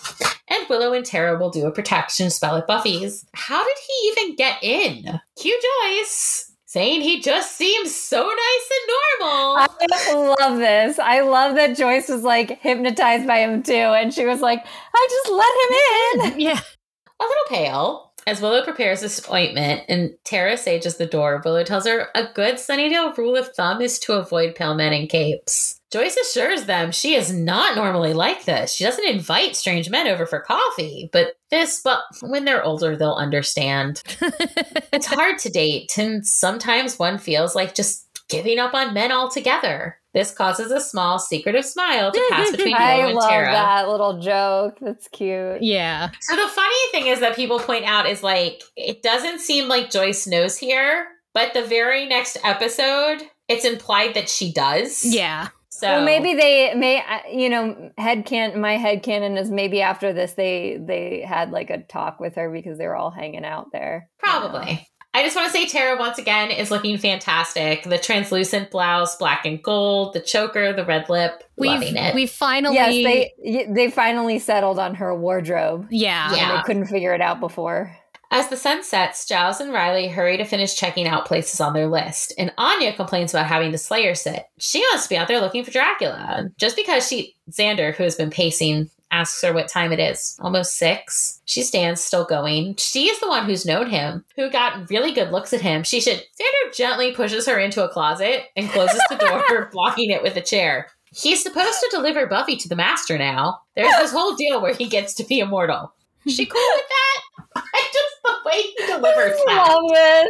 And Willow and Tara will do a protection spell at Buffy's. How did he even get in? Cue Joyce saying he just seems so nice and normal. I love this. I love that Joyce was like hypnotized by him too. And she was like, I just let him in. Yeah. A little pale. As Willow prepares this ointment and Tara sages the door, Willow tells her a good Sunnydale rule of thumb is to avoid pale men in capes. Joyce assures them she is not normally like this. She doesn't invite strange men over for coffee, but this, but when they're older, they'll understand. it's hard to date, and sometimes one feels like just giving up on men altogether. This causes a small, secretive smile to pass between I Willow and love Tara. that little joke. That's cute. yeah. So the funny thing is that people point out is like it doesn't seem like Joyce knows here, but the very next episode, it's implied that she does. Yeah. So Well, maybe they may, uh, you know, head can my head canon is maybe after this they they had like a talk with her because they were all hanging out there. probably. I just want to say Tara once again is looking fantastic. The translucent blouse, black and gold, the choker, the red lip, We've loving it. we finally Yes, they they finally settled on her wardrobe. yeah. Yeah. They couldn't figure it out before. As the sun sets, Giles and Riley hurry to finish checking out places on their list, and Anya complains about having the Slayer sit. She wants to be out there looking for Dracula. Just because she, Xander, who has been pacing, asks her what time it is. Almost six. She stands, still going. She is the one who's known him, who got really good looks at him. She should. Xander gently pushes her into a closet and closes the door, blocking it with a chair. He's supposed to deliver Buffy to the Master now. There's this whole deal where he gets to be immortal. She cool with that? I just the way he delivers I that.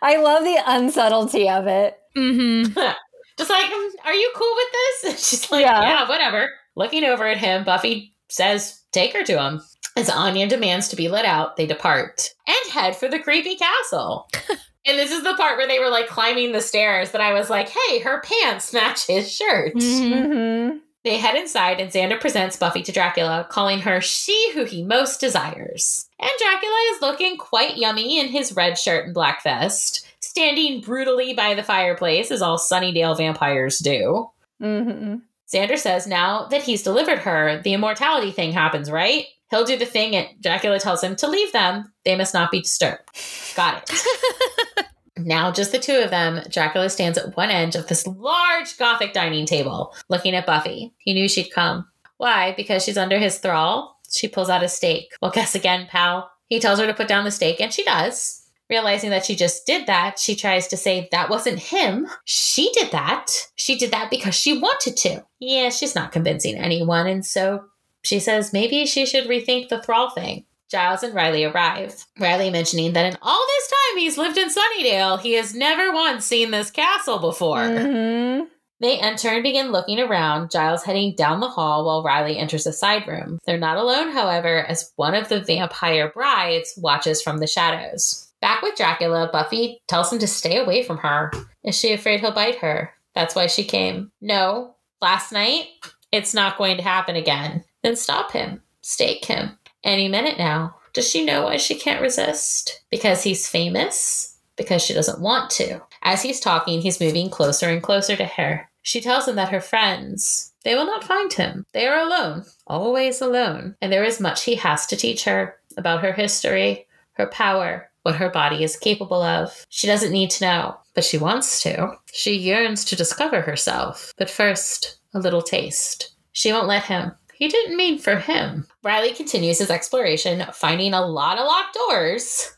I love the unsubtlety of it. Mm-hmm. Just like, "Mm, are you cool with this? She's like, Yeah. yeah. whatever. Looking over at him, Buffy says, take her to him. As Anya demands to be let out, they depart and head for the creepy castle. and this is the part where they were like climbing the stairs that I was like, hey, her pants match his shirt. Mhm. Mm-hmm. They head inside, and Xander presents Buffy to Dracula, calling her she who he most desires. And Dracula is looking quite yummy in his red shirt and black vest, standing brutally by the fireplace, as all Sunnydale vampires do. Mm-hmm. Xander says now that he's delivered her, the immortality thing happens, right? He'll do the thing, and Dracula tells him to leave them. They must not be disturbed. Got it. now, just the two of them, Dracula stands at one end of this large gothic dining table, looking at Buffy. He knew she'd come. Why? Because she's under his thrall? She pulls out a stake. Well, guess again, pal. He tells her to put down the stake, and she does. Realizing that she just did that, she tries to say that wasn't him. She did that. She did that because she wanted to. Yeah, she's not convincing anyone, and so she says maybe she should rethink the thrall thing. Giles and Riley arrive. Riley mentioning that in all this time he's lived in Sunnydale, he has never once seen this castle before. Mm-hmm. They enter and begin looking around, Giles heading down the hall while Riley enters a side room. They're not alone, however, as one of the vampire brides watches from the shadows. Back with Dracula, Buffy tells him to stay away from her. Is she afraid he'll bite her? That's why she came. No. Last night? It's not going to happen again. Then stop him. Stake him. Any minute now. Does she know why she can't resist? Because he's famous? Because she doesn't want to. As he's talking, he's moving closer and closer to her. She tells him that her friends, they will not find him. They are alone, always alone. And there is much he has to teach her about her history, her power, what her body is capable of. She doesn't need to know, but she wants to. She yearns to discover herself. But first, a little taste. She won't let him. He didn't mean for him. Riley continues his exploration, finding a lot of locked doors.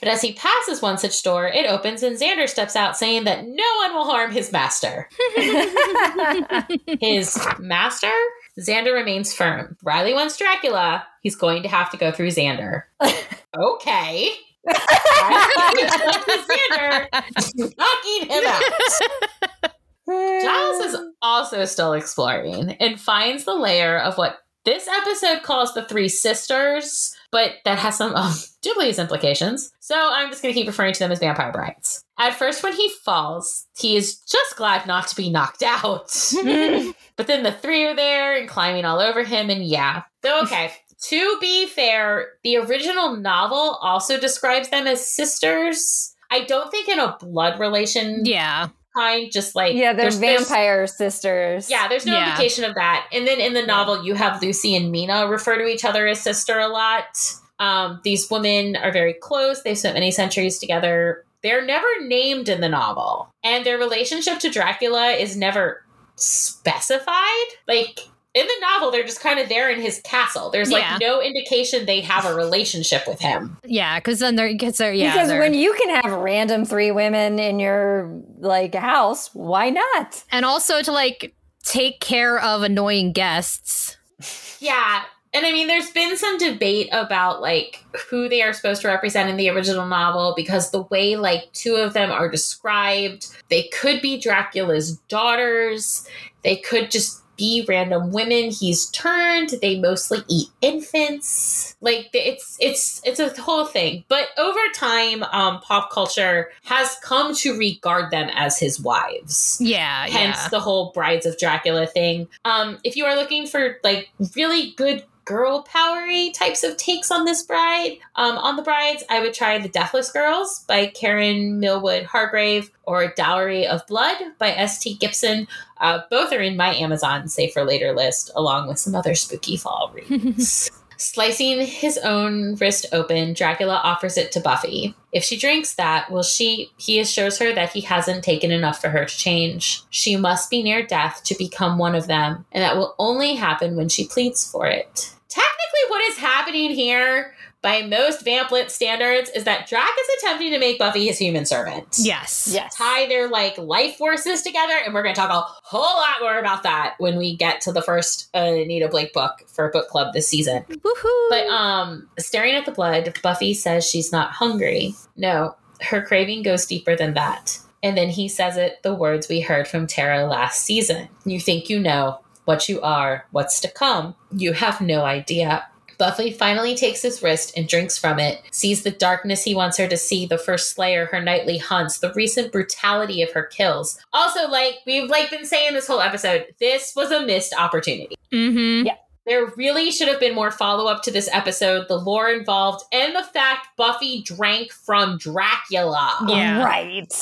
But as he passes one such door, it opens and Xander steps out saying that no one will harm his master. His master? Xander remains firm. Riley wants Dracula. He's going to have to go through Xander. okay. Riley goes to Xander, knocking him out. Giles is also still exploring and finds the layer of what this episode calls the Three Sisters, but that has some um, dubious implications. So I'm just going to keep referring to them as vampire brides. At first, when he falls, he is just glad not to be knocked out. but then the three are there and climbing all over him, and yeah. So, okay. To be fair, the original novel also describes them as sisters. I don't think in a blood relation Yeah. kind, just like yeah, they're there's- there's- vampire sisters. yeah, there's no Yeah. indication of that. And then in the novel, you have Lucy and Mina refer to each other as sister a lot. Um, these women are very close. They've spent many centuries together. They're never named in the novel, and their relationship to Dracula is never specified. Like in the novel, they're just kind of there in his castle. There's like Yeah. no indication they have a relationship with him. Yeah, because then they're because they're yeah. because they're- when you can have random three women in your like house, why not? and also to like take care of annoying guests. Yeah. And I mean, there's been some debate about like who they are supposed to represent in the original novel because the way like two of them are described, they could be Dracula's daughters, they could just be random women he's turned. They mostly eat infants. Like it's it's it's a whole thing. But over time, um, pop culture has come to regard them as his wives Yeah, hence yeah. the whole brides of dracula thing um if you are looking for like really good girl powery types of takes on this bride um on the brides i would try the deathless girls by kiran millwood hargrave or dowry of blood by st gibson uh, both are in my amazon save for later list along with some other spooky fall reads Slicing his own wrist open, Dracula offers it to Buffy. If she drinks that, will she he assures her that he hasn't taken enough for her to change. She must be near death to become one of them, and that will only happen when she pleads for it. Technically, what is happening here by most Vamplit standards is that Drac is attempting to make Buffy his human servant. Yes. Yes. tie their like life forces together and we're going to talk a whole lot more about that when we get to the first uh, Anita Blake book for book club this season. Woohoo. but um staring at the blood Buffy says she's not hungry. No her craving goes deeper than that. And then he says it the words we heard from Tara last season. You think you know what you are what's to come. You have no idea Buffy finally takes his wrist and drinks from it, sees the darkness he wants her to see, the first slayer her nightly hunts, the recent brutality of her kills. Also, like we've like been saying this whole episode, this was a missed opportunity. mm-hmm. There really should have been more follow up to this episode, the lore involved, and the fact Buffy drank from Dracula. Yeah. Right.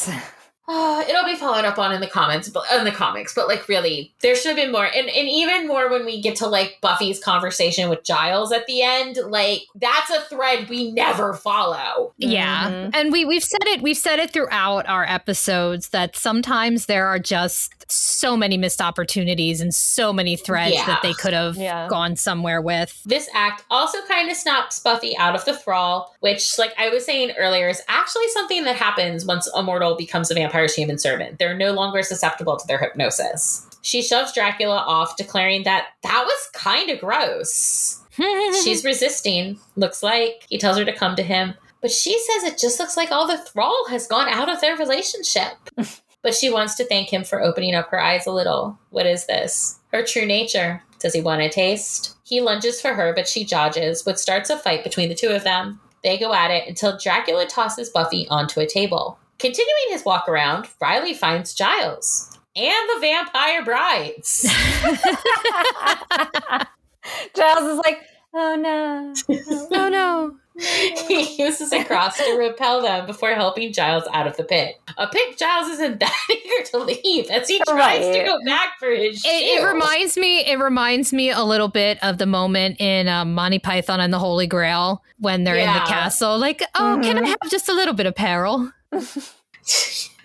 Uh, it'll be followed up on in the comments, but in the comics. But like, really, there should have been more, and and even more when we get to like Buffy's conversation with Giles at the end. Like, that's a thread we never follow. Yeah. Mhm. And we we've said it we've said it throughout our episodes that sometimes there are just so many missed opportunities and so many threads Yeah. that they could have Yeah. gone somewhere with. This act also kind of snaps Buffy out of the thrall, which, like I was saying earlier, is actually something that happens once a mortal becomes a vampire's human servant. They're no longer susceptible to their hypnosis. She shoves Dracula off, declaring that that was kind of gross. She's resisting, looks like. He tells her to come to him, but she says it just looks like all the thrall has gone out of their relationship. but she wants to thank him for opening up her eyes a little. What is this? Her true nature. Does he want a taste? He lunges for her, but she dodges, which starts a fight between the two of them. They go at it until Dracula tosses Buffy onto a table. Continuing his walk around, Riley finds Giles and the vampire brides. Giles is like, oh no. oh no. he uses a cross to repel them before helping Giles out of the pit. A pit Giles isn't that eager to leave as he tries to go back for his It, it reminds me. It reminds me a little bit of the moment in um, Monty Python and the Holy Grail when they're in the castle. Like, oh, can I Mhm. have just a little bit of peril?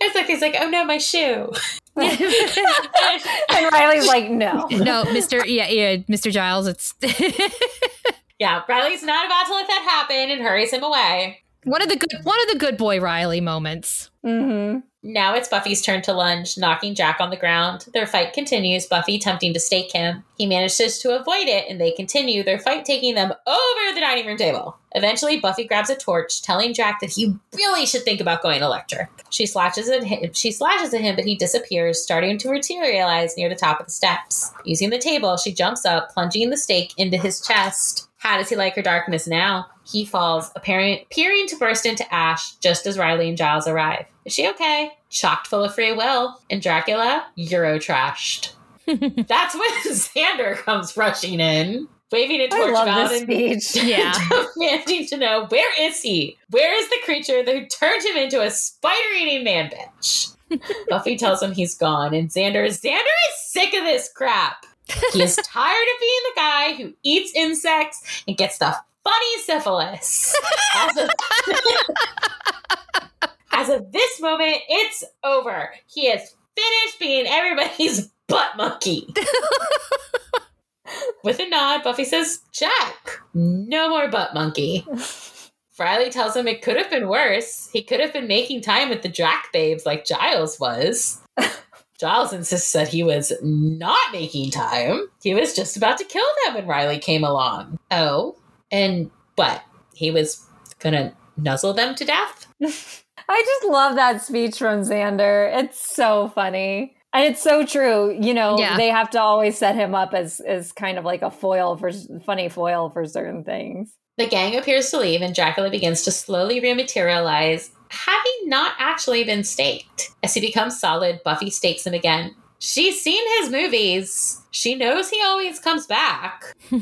It's like he's like, oh no, my shoe. And Riley's like, no. no, Mister. Yeah, yeah, Mister Giles. It's yeah, Riley's not about to let that happen and hurries him away. one of the good one of the good boy Riley moments. hmm Now it's Buffy's turn to lunge, knocking Drac on the ground. Their fight continues, Buffy tempting to stake him. He manages to avoid it, and they continue, their fight taking them over the dining room table. Eventually, Buffy grabs a torch, telling Drac that he really should think about going electric. She slashes at him, she slashes at him, but he disappears, starting to materialize near the top of the steps. Using the table, she jumps up, plunging the stake into his chest. How does he like her darkness now? He falls, appearing, appearing to burst into ash just as Riley and Giles arrive. Is she okay? Chocked full of free will. And Dracula, Euro trashed. That's when Xander comes rushing in, waving a torch about this and speech. Yeah. demanding to know where is he? Where is the creature that turned him into a spider-eating man bitch? Buffy tells him he's gone, and Xander Xander is sick of this crap. He is tired of being the guy who eats insects and gets the funny syphilis. As of, as of this moment, it's over. He is finished being everybody's butt monkey. With a nod, Buffy says, Jack, no more butt monkey. Riley tells him it could have been worse. He could have been making time with the Drac babes like Giles was. Giles insists that he was not making time. He was just about to kill them when Riley came along. Oh, and what? He was gonna nuzzle them to death? I just love that speech from Xander. It's so funny. And it's so true. You know, Yeah. they have to always set him up as as kind of like a foil for funny foil for certain things. The gang appears to leave, and Dracula begins to slowly rematerialize, having not actually been staked. As he becomes solid, Buffy stakes him again. She's seen his movies. She knows he always comes back.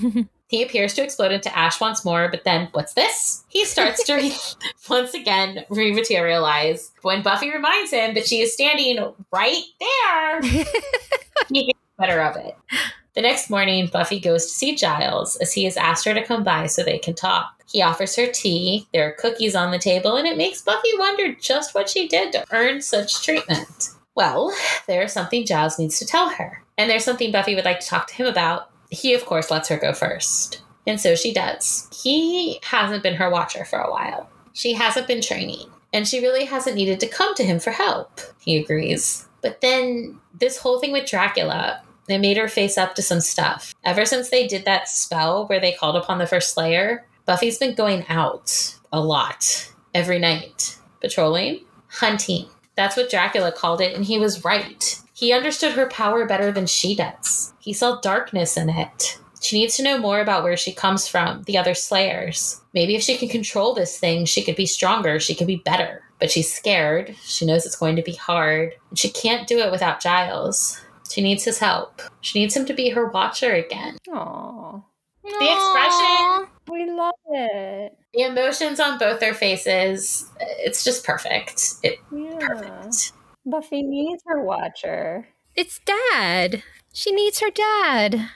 He appears to explode into ash once more, but then, what's this? He starts to re- once again rematerialize. When Buffy reminds him that she is standing right there, he thinks better of it. The next morning, Buffy goes to see Giles as he has asked her to come by so they can talk. He offers her tea, there are cookies on the table, and it makes Buffy wonder just what she did to earn such treatment. Well, there's something Giles needs to tell her, and there's something Buffy would like to talk to him about. He, of course, lets her go first. And so she does. He hasn't been her watcher for a while. She hasn't been training, and she really hasn't needed to come to him for help. He agrees. But then this whole thing with Dracula, it made her face up to some stuff. Ever since they did that spell where they called upon the first Slayer, Buffy's been going out a lot every night, patrolling, hunting. That's what Dracula called it, and he was right. He understood her power better than she does. He saw darkness in it. She needs to know more about where she comes from, the other Slayers. Maybe if she can control this thing, she could be stronger, she could be better. But she's scared. She knows it's going to be hard. And she can't do it without Giles. She needs his help. She needs him to be her watcher again. Aww. The expression, We love it. the emotions on both their faces, it's just perfect. It Yeah. perfect. Buffy needs her watcher. It's dad. She needs her dad.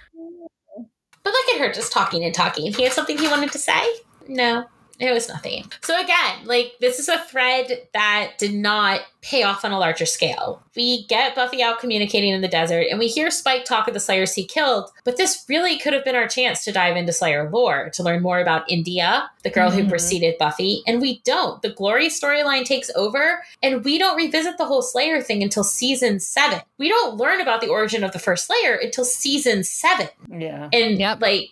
But look at her just talking and talking. He had something he wanted to say? No, it was nothing. So again, like this is a thread that did not pay off on a larger scale. We get Buffy out communicating in the desert, and we hear Spike talk of the Slayers he killed, but this really could have been our chance to dive into Slayer lore, to learn more about India, the girl who Mhm. preceded Buffy, and we don't. The Glory storyline takes over, and we don't revisit the whole Slayer thing until season seven. We don't learn about the origin of the first Slayer until season seven. Yeah. And Yep. like,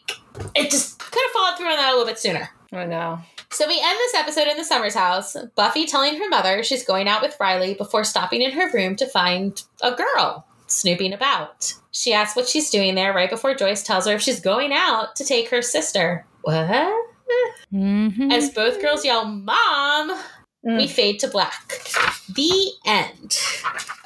it just could have followed through on that a little bit sooner. I know. So we end this episode in the Summers house, Buffy telling her mother she's going out with Riley before stopping in her room to find a girl snooping about. She asks what she's doing there right before Joyce tells her if she's going out to take her sister. What? Mm-hmm. As both girls yell, Mom, Mm. we fade to black. The end.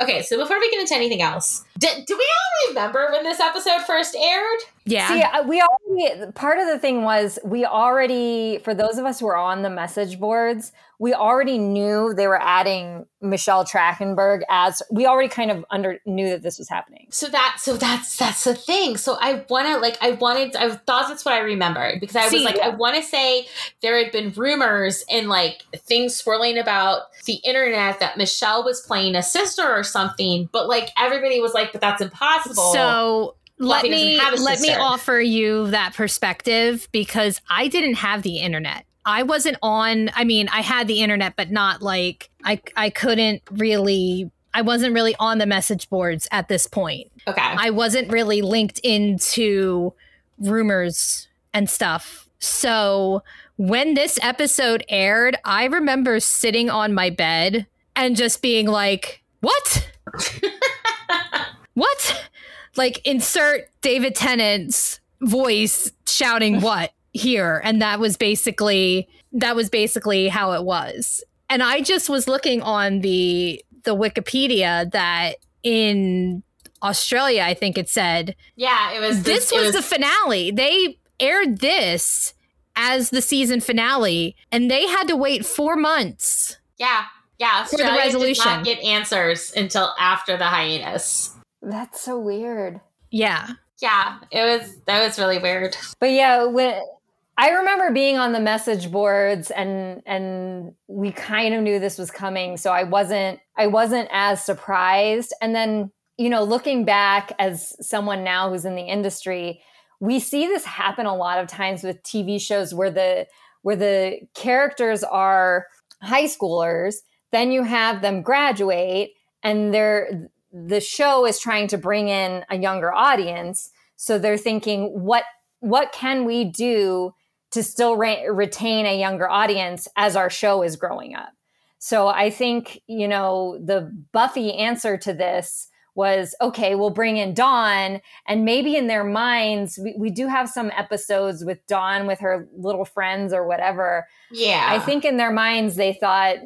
Okay, so before we get into anything else, d- do we all remember when this episode first aired? Yeah. See, we already, part of the thing was we already, for those of us who are on the message boards, we already knew they were adding Michelle Trachtenberg as, we already kind of under knew that this was happening. So that so that's that's the thing. So I wanna like I wanted I thought that's what I remembered because I See, was like I wanna say there had been rumors and like things swirling about the internet that Michelle was playing a sister or something, but like everybody was like, but that's impossible. So let me let me offer you that perspective because I didn't have the internet. I wasn't on I mean, I had the internet but not like I I couldn't really I wasn't really on the message boards at this point. okay. I wasn't really linked into rumors and stuff. So when this episode aired, I remember sitting on my bed and just being like, "What? what?" Like insert David Tennant's voice shouting what? here and that was basically that was basically how it was and i just was looking on the the wikipedia that in australia i think it said Yeah, it was. this it was the finale they aired this as the season finale and they had to wait four months yeah, yeah. For the Australia Did resolution. not get answers until after the hiatus. That's so weird. yeah Yeah, it was. That was really weird. But yeah, when I remember being on the message boards and and we kind of knew this was coming, so I wasn't I wasn't as surprised. And then, you know, looking back as someone now who's in the industry, we see this happen a lot of times with TV shows where the where the characters are high schoolers, then you have them graduate and they're the show is trying to bring in a younger audience. So they're thinking what what can we do to still re- retain a younger audience as our show is growing up? So i think you know the buffy answer to this was okay we'll bring in dawn. And maybe in their minds we, we do have some episodes with dawn with her little friends or whatever. Yeah, I think in their minds they thought,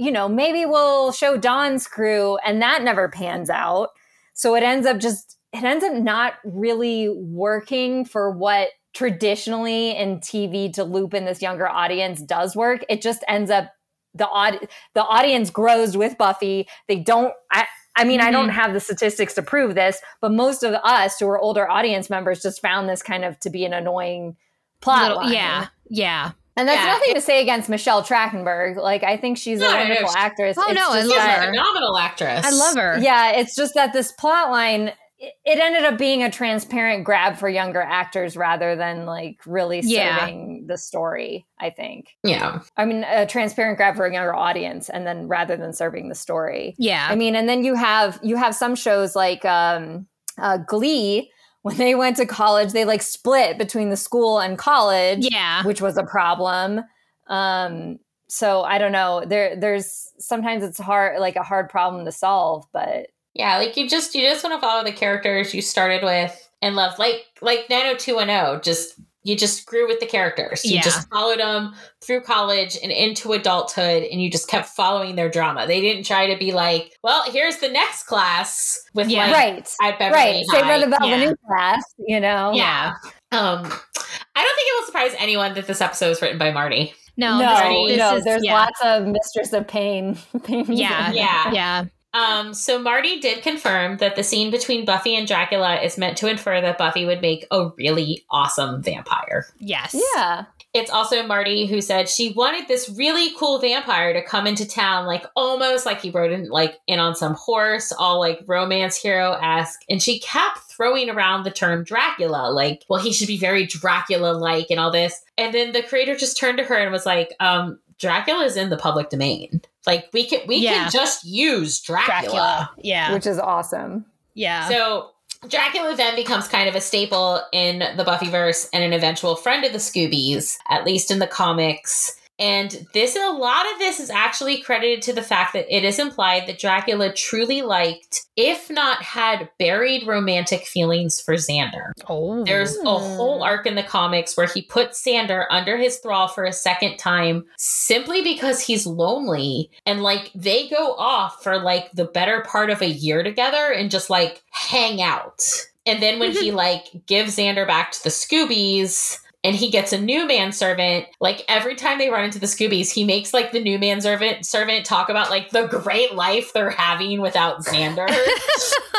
you know, maybe we'll show Dawn's crew, and that never pans out. So it ends up just it ends up not really working for what traditionally in TV to loop in this younger audience does work. It just ends up the aud- the audience grows with Buffy. They don't I I mean, I don't mm-hmm. have the statistics to prove this, but most of us who are older audience members just found this kind of to be an annoying plot. Little- line. yeah yeah And that's Yeah, nothing to say against Michelle Trachtenberg. Like I think she's No, a no, no, wonderful she- actress. Oh, It's no, I love She's that- a phenomenal actress. i love her Yeah, it's just that this plot line it, it ended up being a transparent grab for younger actors rather than like really Yeah. serving the story, I think. Yeah, I mean, a transparent grab for a younger audience and then rather than serving the story. yeah I mean, and then you have you have some shows like um, uh, Glee. When they went to college, they like split between the school and college yeah which was a problem. Um, so I don't know. There, there's sometimes it's hard, like a hard problem to solve, but yeah. Like you just you just want to follow the characters you started with and love, Like like nine hundred two one zero. Just you just grew with the characters. You Yeah. just followed them through college and into adulthood, and you just kept following their drama. They didn't try to be like, well, here's the next class with Yeah. like right, at Beverly right. Say High. that about yeah. the new class, you know. Yeah. Um, I don't think it will surprise anyone that this episode is written by Marti. no no, this- this no. is- there's yeah. lots of Mistress of Pain. pain yeah Yeah. yeah Um, so Marti did confirm that the scene between Buffy and Dracula is meant to infer that Buffy would make a really awesome vampire. yes yeah. It's also Marti who said she wanted this really cool vampire to come into town, like almost like he rode in like in on some horse, all like romance hero esque. And she kept throwing around the term Dracula, like, well, he should be very Dracula like and all this. And then the creator just turned to her and was like, um, Dracula is in the public domain. Like we can we Yeah. can just use Dracula. dracula yeah Which is awesome. yeah So Dracula then becomes kind of a staple in the Buffyverse and an eventual friend of the Scoobies, at least in the comics. And this, a lot of this is actually credited to the fact that it is implied that Dracula truly liked, if not had buried romantic feelings for Xander. oh There's a whole arc in the comics where he puts Xander under his thrall for a second time simply because he's lonely. And like they go off for like the better part of a year together and just like hang out. And then when he like gives Xander back to the Scoobies, and he gets a new manservant. Like every time they run into the Scoobies, he makes like the new manservant servant talk about like the great life they're having without Xander.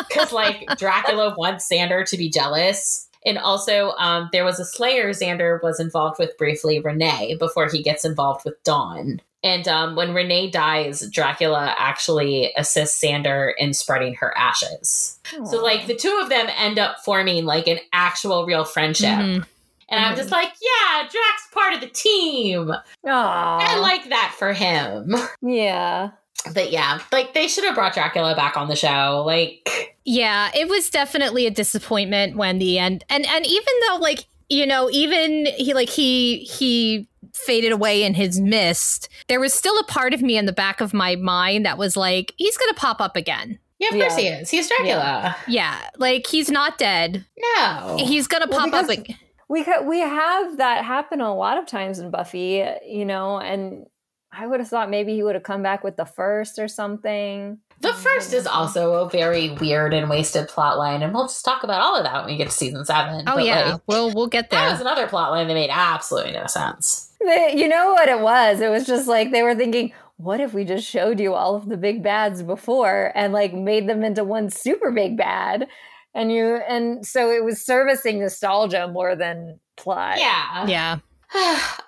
Because like Dracula wants Xander to be jealous. And also, um, there was a Slayer Xander was involved with briefly, Renee, before he gets involved with Dawn. And um, when Renee dies, Dracula actually assists Xander in spreading her ashes. So, like, the two of them end up forming like an actual real friendship. Mhm. And I'm just uh-huh. like, yeah, Drac's part of the team. I like that for him. yeah. But yeah, like they should have brought Dracula back on the show. Like, Yeah, it was definitely a disappointment when the end and and even though like you know even he like he he faded away in his mist there was still a part of me in the back of my mind that was like he's gonna pop up again yeah, of course he is. He's Dracula. yeah like he's not dead No. he's gonna Well, pop up because- ag- we could, we have that happen a lot of times in Buffy, you know, and I would have thought maybe he would have come back with the first or something. The um, first is also a very weird and wasted plot line, and we'll just talk about all of that when we get to season seven. Oh But, yeah, like, we'll we'll get there. that there. was another plot line that made absolutely no sense. They, you know what it was? It was just like they were thinking, what if we just showed you all of the big bads before and like made them into one super big bad? And you and so it was servicing nostalgia more than plot. Yeah. yeah.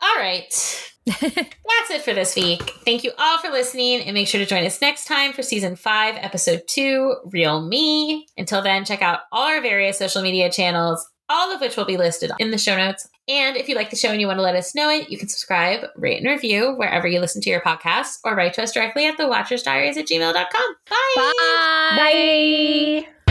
all right. That's it for this week. Thank you all for listening, and make sure to join us next time for season five, episode two, Real Me. Until then, check out all our various social media channels, all of which will be listed in the show notes. And if you like the show and you want to let us know it, you can subscribe, rate, and review wherever you listen to your podcasts, or write to us directly at thewatchersdiaries at gmail.com. Bye. Bye. Bye.